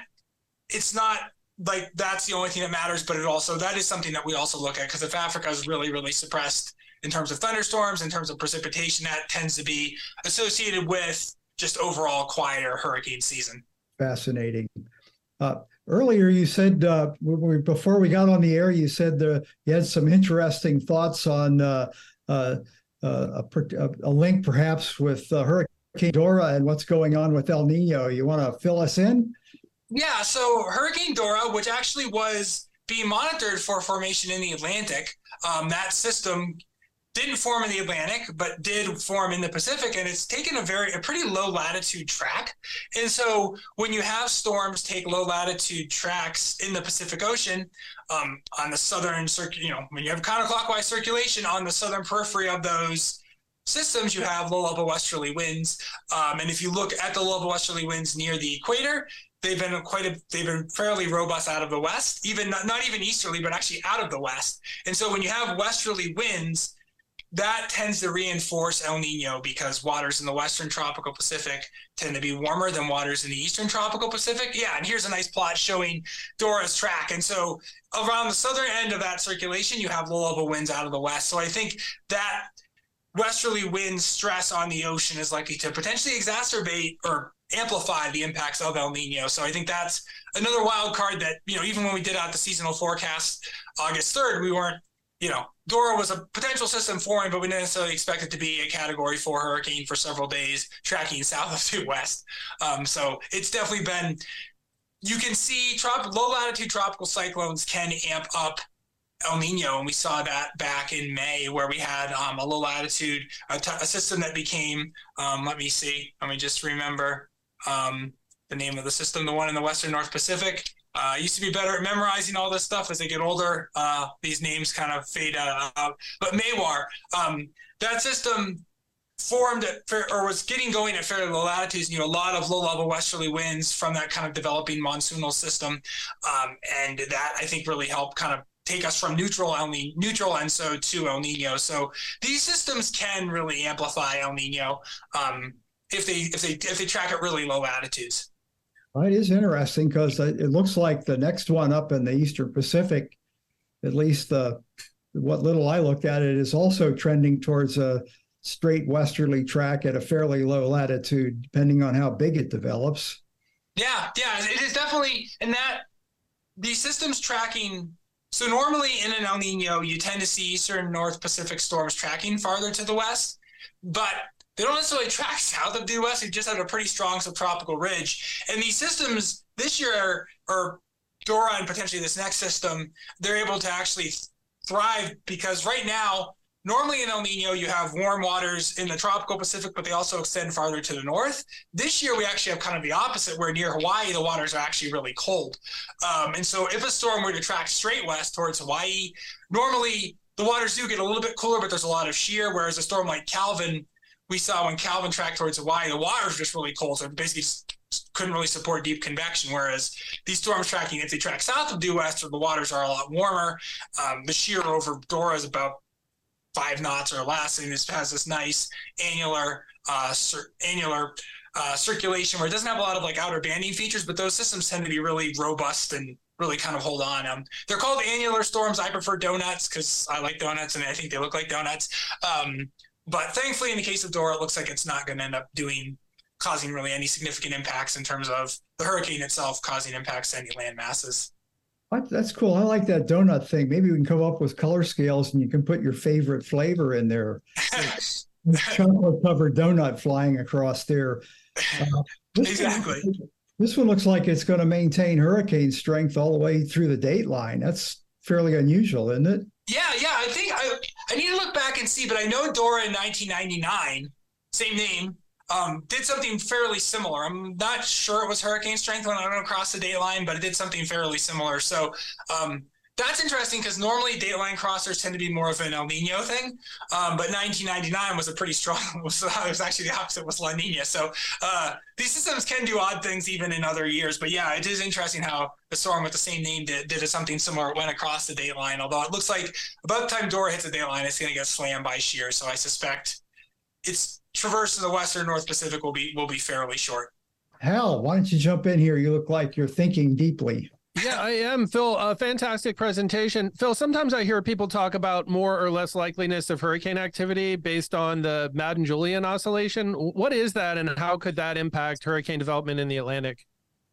it's not like that's the only thing that matters, but it also that is something that we also look at because if Africa is really really suppressed in terms of thunderstorms, in terms of precipitation, that tends to be associated with just overall quieter hurricane season. Fascinating. Uh, earlier, you said uh, before we got on the air, you said the, you had some interesting thoughts on uh, uh a, a, link perhaps with uh, Hurricane Dora and what's going on with El Nino. You want to fill us in? Yeah, so Hurricane Dora, which actually was being monitored for formation in the Atlantic, um, that system didn't form in the Atlantic, but did form in the Pacific, and it's taken a very a pretty low latitude track. And so when you have storms take low latitude tracks in the Pacific Ocean, um, on the southern circuit, you know, when you have counterclockwise circulation on the southern periphery of those systems, you have low level westerly winds. Um, and if you look at the low level westerly winds near the equator, they've been quite a they've been fairly robust out of the west, even not, not even easterly, but actually out of the west. And so when you have westerly winds, that tends to reinforce El Nino because waters in the western tropical Pacific tend to be warmer than waters in the eastern tropical Pacific. Yeah, and here's a nice plot showing Dora's track. And so around the southern end of that circulation, you have low level winds out of the west. So I think that westerly wind stress on the ocean is likely to potentially exacerbate or amplify the impacts of El Nino. So I think that's another wild card that, you know, even when we did out the seasonal forecast August 3rd, we weren't you know, Dora was a potential system forming, but we didn't necessarily expect it to be a category four hurricane for several days, tracking south of due west. Um, so it's definitely been, you can see trop- low latitude tropical cyclones can amp up El Nino, and we saw that back in May, where we had um, a low latitude, a, t- a system that became, um, let me see, let me just remember um, the name of the system, the one in the Western North Pacific. Uh, I used to be better at memorizing all this stuff. As I get older, uh, these names kind of fade out. But Mawar, um, that system formed at, or was getting going at fairly low latitudes. You know, a lot of low-level westerly winds from that kind of developing monsoonal system, um, and that I think really helped kind of take us from neutral El Nino, neutral and so to El Nino. So these systems can really amplify El Nino um, if they if they if they track at really low latitudes. Well, it is interesting because it looks like the next one up in the Eastern Pacific, at least the what little I looked at it, is also trending towards a straight westerly track at a fairly low latitude, depending on how big it develops. Yeah, yeah, it is definitely, and that the system's tracking. So normally in an El Nino, you tend to see Eastern North Pacific storms tracking farther to the west, but they don't necessarily track south of due west. They just have a pretty strong subtropical ridge. And these systems this year, or Dora and potentially this next system, they're able to actually thrive because right now, normally in El Nino, you have warm waters in the tropical Pacific, but they also extend farther to the north. This year, we actually have kind of the opposite, where near Hawaii, the waters are actually really cold. Um, and so, if a storm were to track straight west towards Hawaii, normally the waters do get a little bit cooler, but there's a lot of shear. Whereas a storm like Calvin we saw when Calvin tracked towards Hawaii, the water was just really cold. So it basically couldn't really support deep convection. Whereas these storms tracking, if they track south of due west, the waters are a lot warmer. Um, the shear over Dora is about five knots or less, and this has this nice annular uh, cir- annular uh, circulation where it doesn't have a lot of like outer banding features, but those systems tend to be really robust and really kind of hold on. Um, they're called annular storms. I prefer donuts because I like donuts and I think they look like donuts. Um, but thankfully, in the case of Dora, it looks like it's not going to end up doing causing really any significant impacts in terms of the hurricane itself causing impacts to any land masses. That's cool. I like that donut thing. Maybe we can come up with color scales and you can put your favorite flavor in there. Chocolate covered donut flying across there. Uh, exactly. One, this one looks like it's going to maintain hurricane strength all the way through the date line. That's fairly unusual, isn't it? Yeah, yeah. I think I I need to look back and see, but I know Dora in 1999, same name, um, did something fairly similar. I'm not sure it was hurricane strength when I went across the date line, but it did something fairly similar. So um, that's interesting because normally dateline crossers tend to be more of an El Nino thing, um, but 1999 was a pretty strong. Was, it was actually the opposite was La Nina. So uh, these systems can do odd things even in other years. But yeah, it is interesting how the storm with the same name did, did something similar. It went across the dateline. Although it looks like about the time Dora hits the dateline, it's going to get slammed by shear. So I suspect its traverse to the western North Pacific will be will be fairly short. Hal, why don't you jump in here? You look like you're thinking deeply. Yeah, I am, Phil. A fantastic presentation. Phil, sometimes I hear people talk about more or less likeliness of hurricane activity based on the Madden Julian oscillation. What is that, and how could that impact hurricane development in the Atlantic?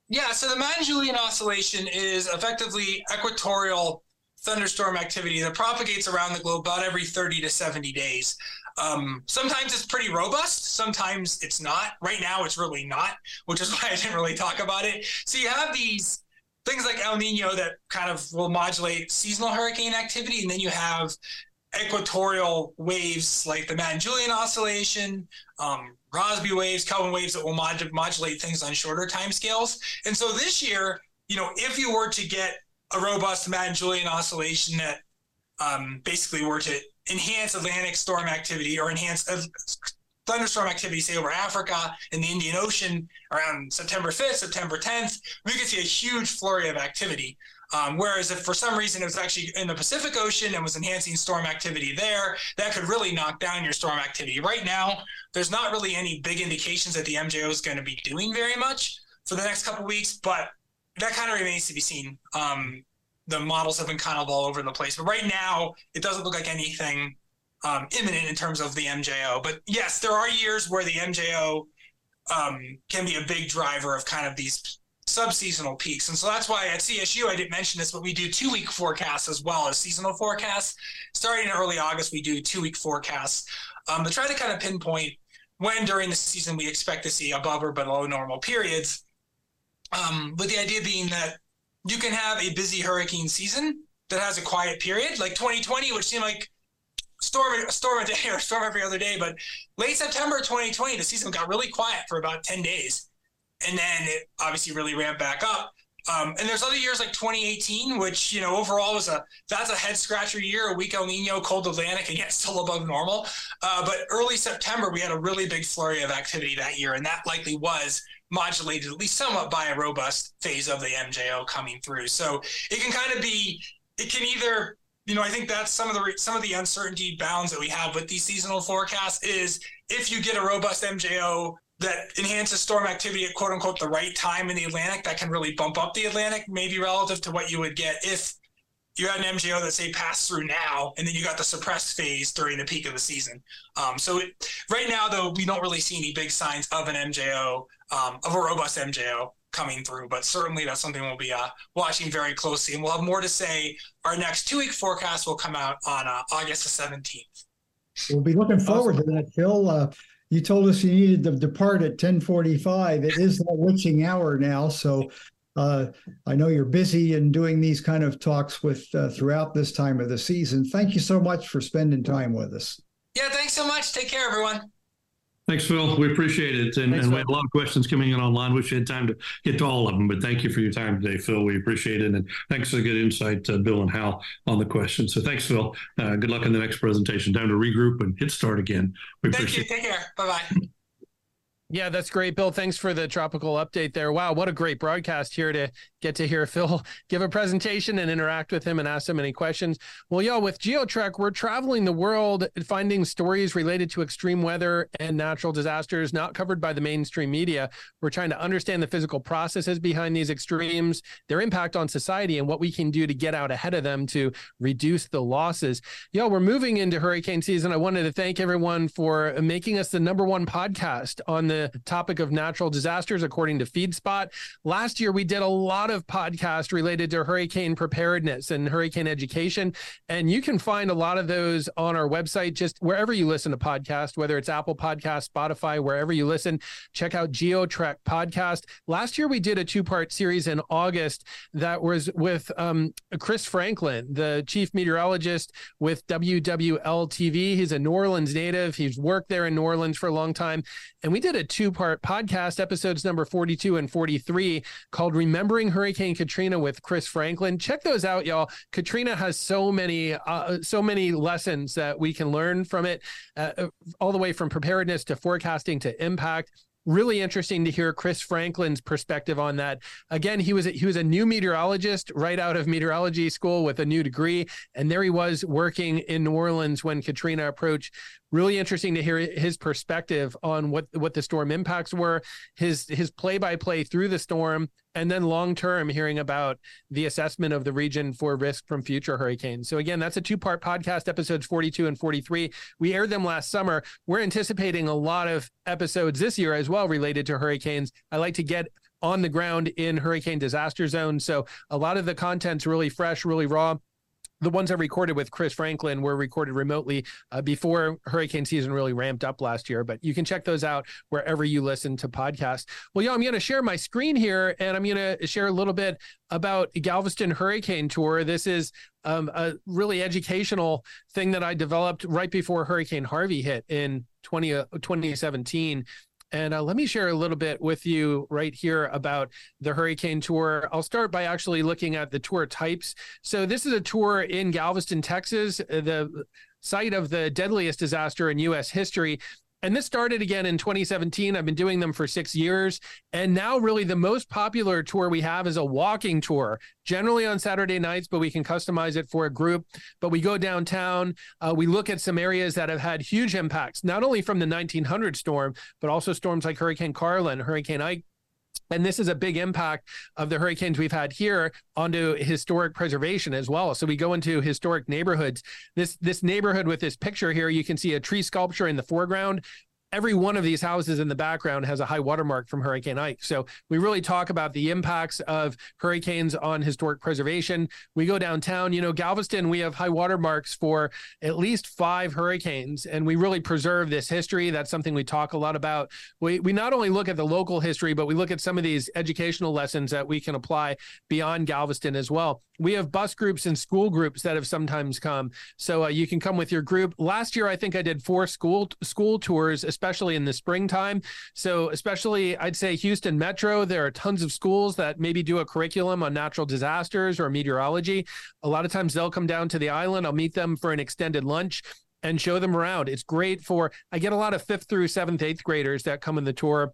Yeah, so the Madden Julian oscillation is effectively equatorial thunderstorm activity that propagates around the globe about every 30 to 70 days. Um, sometimes it's pretty robust, sometimes it's not. Right now, it's really not, which is why I didn't really talk about it. So you have these things like El Nino that kind of will modulate seasonal hurricane activity, and then you have equatorial waves like the Madden Julian oscillation, um, Rossby waves, Kelvin waves that will mod- modulate things on shorter time scales. And so this year, you know, if you were to get a robust Madden Julian oscillation that um, basically were to enhance Atlantic storm activity or enhance thunderstorm activity, say over Africa in the Indian Ocean around September 5th, September 10th, we could see a huge flurry of activity. Um, whereas if for some reason it was actually in the Pacific Ocean and was enhancing storm activity there, that could really knock down your storm activity. Right now, there's not really any big indications that the MJO is going to be doing very much for the next couple weeks, but that kind of remains to be seen. Um, the models have been kind of all over the place, but right now it doesn't look like anything um, imminent in terms of the MJO. But yes, there are years where the MJO um, can be a big driver of kind of these subseasonal peaks. And so that's why at CSU, I didn't mention this, but we do two week forecasts as well as seasonal forecasts. Starting in early August, we do two week forecasts um, to try to kind of pinpoint when during the season we expect to see above or below normal periods. Um, with the idea being that you can have a busy hurricane season that has a quiet period, like 2020, which seemed like storm storm a day or storm every other day. But late September 2020, the season got really quiet for about 10 days and then it obviously really ramped back up. Um, and there's other years like 2018, which you know overall was a that's a head scratcher year, a weak El Nino, cold Atlantic, and yet still above normal. Uh, but early September, we had a really big flurry of activity that year, and that likely was modulated at least somewhat by a robust phase of the MJO coming through. So it can kind of be, it can either, you know, I think that's some of the some of the uncertainty bounds that we have with these seasonal forecasts is if you get a robust MJO that enhances storm activity at quote unquote the right time in the Atlantic that can really bump up the Atlantic, maybe relative to what you would get if you had an MJO that say passed through now, and then you got the suppressed phase during the peak of the season. Um, so it, right now, though, we don't really see any big signs of an MJO, um, of a robust MJO coming through. But certainly, that's something we'll be uh, watching very closely, and we'll have more to say. Our next two-week forecast will come out on uh, August the seventeenth. We'll be looking forward awesome. to that, Phil. Uh, you told us you needed to depart at 1045. It is that witching hour now. So uh, I know you're busy and doing these kind of talks with uh, throughout this time of the season. Thank you so much for spending time with us. Yeah, thanks so much. Take care, everyone. Thanks, Phil. We appreciate it. And, Thanks, and we had a lot of questions coming in online. Wish we had time to get to all of them, but thank you for your time today, Phil. We appreciate it. And thanks for the good insight, uh, Bill and Hal, on the questions. So thanks, Phil. Uh, good luck in the next presentation. Time to regroup and hit start again. We thank appreciate you. Take care. Bye bye. Yeah, that's great, Bill. Thanks for the tropical update there. Wow, what a great broadcast here to get to hear Phil give a presentation and interact with him and ask him any questions. Well, y'all, with GeoTrek, we're traveling the world finding stories related to extreme weather and natural disasters not covered by the mainstream media. We're trying to understand the physical processes behind these extremes, their impact on society, and what we can do to get out ahead of them to reduce the losses. Y'all, we're moving into hurricane season. I wanted to thank everyone for making us the number one podcast on the topic of natural disasters, according to FeedSpot. Last year, we did a lot of podcasts related to hurricane preparedness and hurricane education. And you can find a lot of those on our website, just wherever you listen to podcasts, whether it's Apple Podcast, Spotify, wherever you listen. Check out GeoTrek Podcast. Last year, we did a two part series in August that was with um, Chris Franklin, the chief meteorologist with WWL TV. He's a New Orleans native. He's worked there in New Orleans for a long time. And we did a two part podcast, episodes number 42 and 43, called Remembering Hurricane Katrina with Chris Franklin. Check those out, y'all. Katrina has so many, uh, so many lessons that we can learn from it, uh, all the way from preparedness to forecasting to impact really interesting to hear Chris Franklin's perspective on that. Again, he was a, he was a new meteorologist right out of meteorology school with a new degree, and there he was working in New Orleans when Katrina approached really interesting to hear his perspective on what what the storm impacts were his his play by play through the storm and then long term hearing about the assessment of the region for risk from future hurricanes. So again that's a two part podcast episodes 42 and 43 we aired them last summer. We're anticipating a lot of episodes this year as well related to hurricanes. I like to get on the ground in hurricane disaster zones. So a lot of the content's really fresh really raw the ones I recorded with Chris Franklin were recorded remotely uh, before hurricane season really ramped up last year, but you can check those out wherever you listen to podcasts. Well, yeah, I'm going to share my screen here and I'm going to share a little bit about Galveston Hurricane Tour. This is um, a really educational thing that I developed right before Hurricane Harvey hit in 20, uh, 2017. And uh, let me share a little bit with you right here about the Hurricane Tour. I'll start by actually looking at the tour types. So, this is a tour in Galveston, Texas, the site of the deadliest disaster in U.S. history. And this started again in 2017. I've been doing them for six years. And now, really, the most popular tour we have is a walking tour, generally on Saturday nights, but we can customize it for a group. But we go downtown, uh, we look at some areas that have had huge impacts, not only from the 1900 storm, but also storms like Hurricane Carla and Hurricane Ike and this is a big impact of the hurricanes we've had here onto historic preservation as well. So we go into historic neighborhoods. This this neighborhood with this picture here, you can see a tree sculpture in the foreground every one of these houses in the background has a high watermark from Hurricane Ike. So we really talk about the impacts of hurricanes on historic preservation. We go downtown, you know, Galveston, we have high watermarks for at least five hurricanes, and we really preserve this history. That's something we talk a lot about. We, we not only look at the local history, but we look at some of these educational lessons that we can apply beyond Galveston as well. We have bus groups and school groups that have sometimes come. So uh, you can come with your group. Last year, I think I did four school school tours, especially in the springtime. So, especially, I'd say Houston Metro, there are tons of schools that maybe do a curriculum on natural disasters or meteorology. A lot of times they'll come down to the island. I'll meet them for an extended lunch and show them around. It's great for, I get a lot of fifth through seventh, eighth graders that come in the tour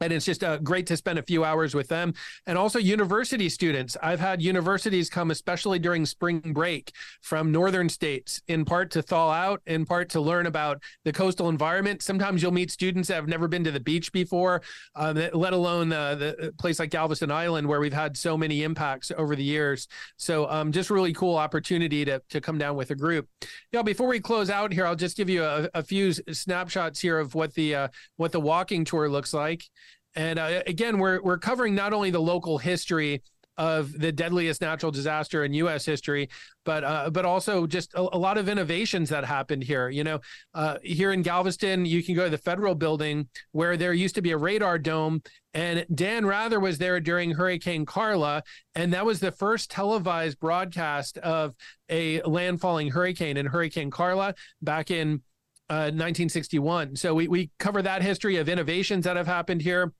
and it's just uh, great to spend a few hours with them. And also university students. I've had universities come especially during spring break from northern states in part to thaw out in part to learn about the coastal environment. Sometimes you'll meet students that have never been to the beach before uh, let alone uh, the place like galveston island where we've had so many impacts over the years. So um, just really cool opportunity to, to come down with a group. Yeah before we close out here i'll just give you a, a few snapshots here of what the uh, what the walking tour looks like and uh, again, we're we're covering not only the local history of the deadliest natural disaster in U.S. history, but uh, but also just a, a, lot of innovations that happened here. You know, uh, here in Galveston, you can go to the federal building where there used to be a radar dome, and Dan Rather was there during Hurricane Carla, and that was the first televised broadcast of a landfalling hurricane in Hurricane Carla back in. Uh, 1961. So we, we cover that history of innovations that have happened here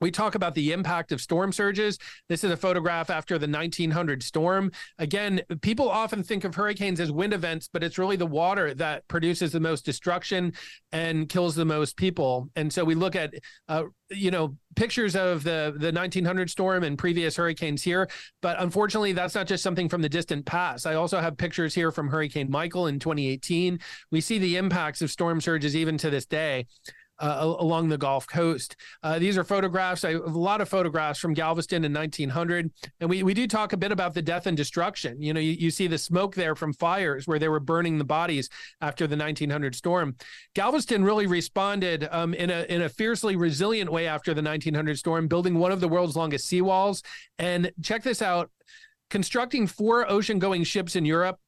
we talk about the impact of storm surges. This is a photograph after the 1900 storm. Again, people often think of hurricanes as wind events, but it's really the water that produces the most destruction and kills the most people. And so we look at, uh, you know, pictures of the the 1900 storm and previous hurricanes here, but unfortunately, that's not just something from the distant past. I also have pictures here from Hurricane Michael in 2018. We see the impacts of storm surges even to this day uh, along the Gulf Coast. Uh, these are photographs, a lot of photographs from Galveston in 1900. And we, we do talk a bit about the death and destruction. You know, you, you see the smoke there from fires where they were burning the bodies after the 1900 storm. Galveston really responded um, in, a, in a fiercely resilient way after the 1900 storm, building one of the world's longest seawalls. And check this out constructing four ocean going ships in Europe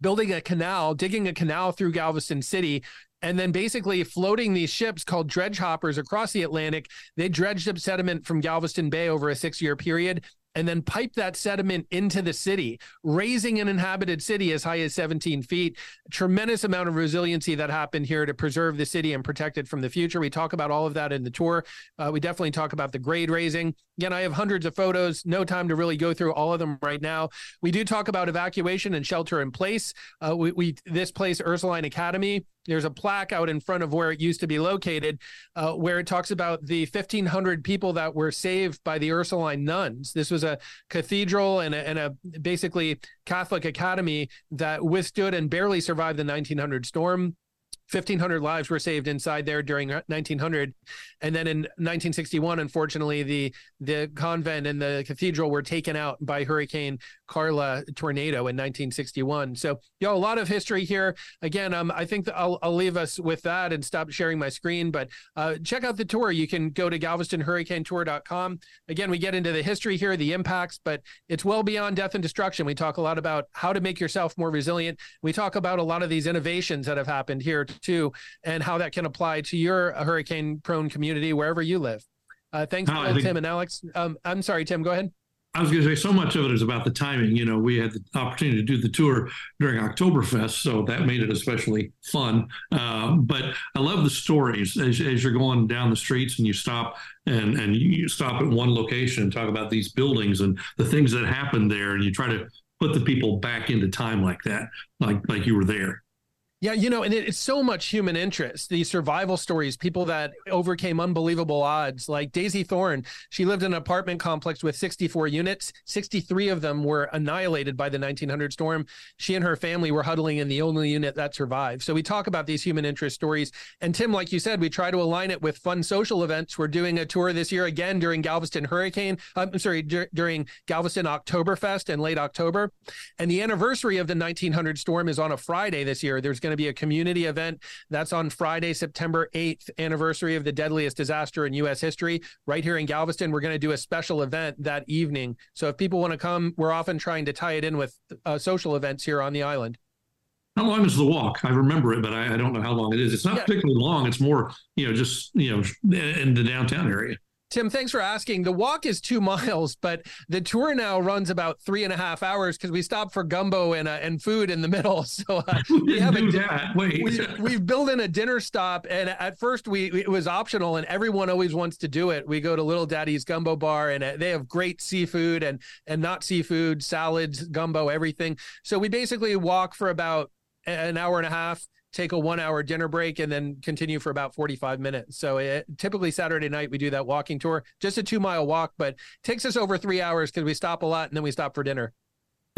building a canal, digging a canal through Galveston City and then basically floating these ships called dredge hoppers across the Atlantic. They dredged up sediment from Galveston Bay over a six year period and then piped that sediment into the city, raising an inhabited city as high as 17 feet. A tremendous amount of resiliency that happened here to preserve the city and protect it from the future. We talk about all of that in the tour. Uh, we definitely talk about the grade raising. Again, I have hundreds of photos, no time to really go through all of them right now. We do talk about evacuation and shelter in place. Uh, we, we this place, Ursuline Academy, there's a plaque out in front of where it used to be located uh, where it talks about the 1500 people that were saved by the ursuline nuns this was a cathedral and a, and a basically catholic academy that withstood and barely survived the 1900 storm 1500 lives were saved inside there during 1900 and then in 1961 unfortunately the the convent and the cathedral were taken out by hurricane carla tornado in 1961 so know a lot of history here again um, i think I'll, I'll leave us with that and stop sharing my screen but uh, check out the tour you can go to galvestonhurricanetour.com again we get into the history here the impacts but it's well beyond death and destruction we talk a lot about how to make yourself more resilient we talk about a lot of these innovations that have happened here too, and how that can apply to your hurricane prone community wherever you live. Uh, thanks, no, think, Tim and Alex. Um, I'm sorry, Tim, go ahead. I was going to say so much of it is about the timing. You know, we had the opportunity to do the tour during Oktoberfest, so that made it especially fun. Uh, but I love the stories as, as you're going down the streets and you stop and and you stop at one location and talk about these buildings and the things that happened there, and you try to put the people back into time like that, like like you were there. Yeah, you know, and it, it's so much human interest. These survival stories, people that overcame unbelievable odds, like Daisy Thorne. She lived in an apartment complex with 64 units. 63 of them were annihilated by the 1900 storm. She and her family were huddling in the only unit that survived. So we talk about these human interest stories. And Tim, like you said, we try to align it with fun social events. We're doing a tour this year again during Galveston Hurricane. I'm sorry, dur- during Galveston Oktoberfest in late October. And the anniversary of the 1900 storm is on a Friday this year. There's going to be a community event that's on Friday, September 8th, anniversary of the deadliest disaster in U.S. history. Right here in Galveston, we're going to do a special event that evening. So if people want to come, we're often trying to tie it in with uh, social events here on the island. How long is the walk? I remember it, but I, I don't know how long it is. It's not yeah. particularly long. It's more, you know, just you know, in the downtown area. Tim, thanks for asking. The walk is two miles, but the tour now runs about three and a half hours because we stop for gumbo and uh, and food in the middle. So uh, we have a that. Wait, we, we've built in a dinner stop, and at first we it was optional, and everyone always wants to do it. We go to Little Daddy's Gumbo Bar, and uh, they have great seafood and and not seafood salads, gumbo, everything. So we basically walk for about an hour and a half take a one hour dinner break and then continue for about 45 minutes. So it, typically Saturday night, we do that walking tour, just a two mile walk, but takes us over three hours because we stop a lot and then we stop for dinner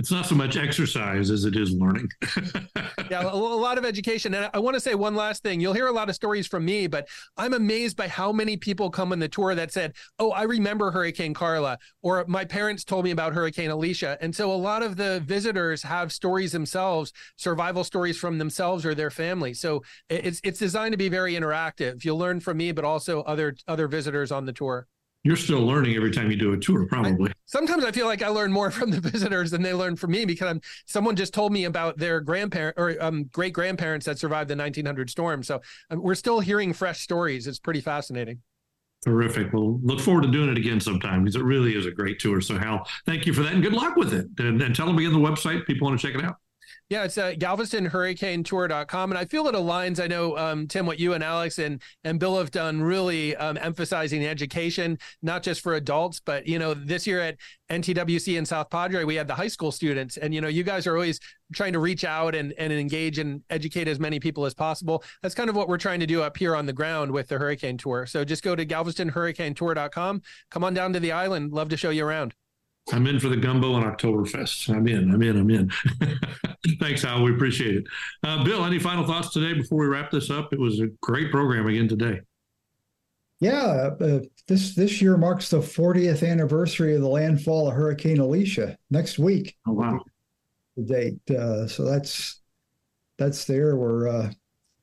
it's not so much exercise as it is learning. yeah, a, lot of education. And I want to say one last thing. You'll hear a lot of stories from me, but I'm amazed by how many people come on the tour that said, Oh, I remember Hurricane Carla, or my parents told me about Hurricane Alicia. And so a lot of the visitors have stories themselves, survival stories from themselves or their family. So it's it's designed to be very interactive. You'll learn from me, but also other other visitors on the tour you're still learning every time you do a tour probably. I, sometimes i feel like i learn more from the visitors than they learn from me because I'm, someone just told me about their grandparent or um, great grandparents that survived the 1900 storm. So um, we're still hearing fresh stories. It's pretty fascinating. Terrific. We'll look forward to doing it again sometime because it really is a great tour. So hal thank you for that and good luck with it. And, and tell them again the website. People want to check it out yeah, it's uh, galvestonhurricanetour.com. And I feel it aligns. I know, um, Tim, what you and Alex and, and Bill have done really um, emphasizing education, not just for adults, but, you know, this year at NTWC in South Padre, we had the high school students. And, you know, you guys are always trying to reach out and, and engage and educate as many people as possible. That's kind of what we're trying to do up here on the ground with the Hurricane Tour. So just go to galvestonhurricanetour.com. Come on down to the island. Love to show you around. I'm in for the gumbo and Oktoberfest. I'm in. I'm in. I'm in. Thanks, Al. We appreciate it. Uh, Bill, any final thoughts today before we wrap this up? It was a great program again today. Yeah, uh, this this year marks the 40th anniversary of the landfall of Hurricane Alicia next week. Oh wow! The date. Uh, so that's that's there. We're uh,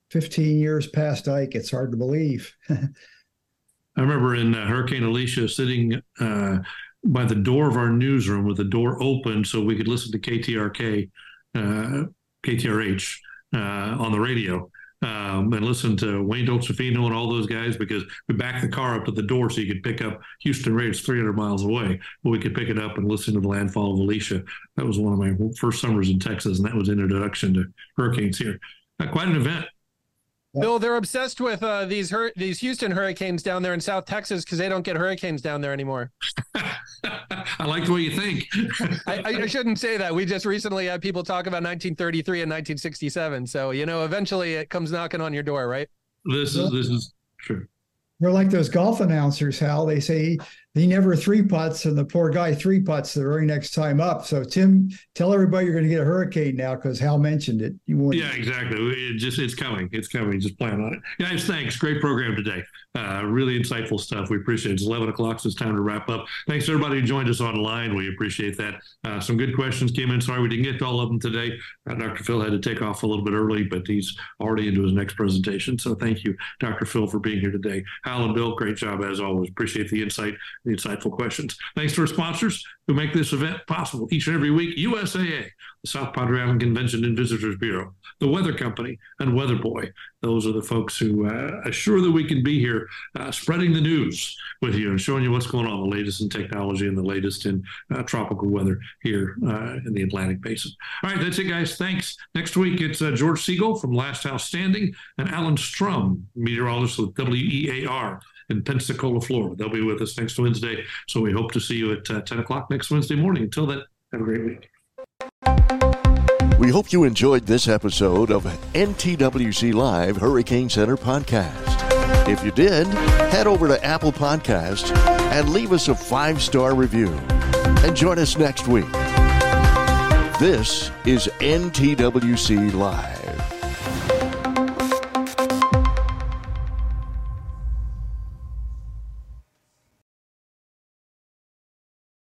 15 years past Ike. It's hard to believe. I remember in uh, Hurricane Alicia sitting uh, by the door of our newsroom with the door open so we could listen to KTRK, uh, KTRH uh, on the radio um, and listen to Wayne Dolcefino and all those guys because we backed the car up to the door so you could pick up Houston Radio. 300 miles away, but we could pick it up and listen to the landfall of Alicia. That was one of my first summers in Texas, and that was an introduction to hurricanes here. Uh, quite an event. Bill, they're obsessed with uh, these hur- these Houston Hurricanes down there in South Texas because they don't get hurricanes down there anymore. I like the way you think. I, I, shouldn't say that. We just recently had people talk about 1933 and 1967. So you know, eventually it comes knocking on your door, right? This is this is true. We're like those golf announcers, Hal. They say he never three putts, and the poor guy three putts the very next time up. So Tim, tell everybody you're going to get a hurricane now because Hal mentioned it. You want? Yeah, exactly. It just it's coming. It's coming. Just plan on it, guys. Thanks. Great program today. Uh, really insightful stuff. We appreciate it. It's 11 o'clock, so it's time to wrap up. Thanks to everybody who joined us online. We appreciate that. Uh, some good questions came in. Sorry we didn't get to all of them today. Uh, Dr. Phil had to take off a little bit early, but he's already into his next presentation. So thank you, Dr. Phil, for being here today. Hal and Bill, great job as always. Appreciate the insight, the insightful questions. Thanks to our sponsors who make this event possible each and every week USAA, the South Padre Island Convention and Visitors Bureau, the Weather Company, and Weather Boy. Those are the folks who uh, assure that we can be here uh, spreading the news with you and showing you what's going on, the latest in technology and the latest in uh, tropical weather here uh, in the Atlantic Basin. All right, that's it, guys. Thanks. Next week, it's uh, George Siegel from Last House Standing and Alan Strum, meteorologist with WEAR in Pensacola, Florida. They'll be with us next Wednesday. So we hope to see you at uh, 10 o'clock next Wednesday morning. Until then, have a great week. We hope you enjoyed this episode of NTWC Live Hurricane Center podcast. If you did, head over to Apple Podcast and leave us a five star review. And join us next week. This is NTWC Live.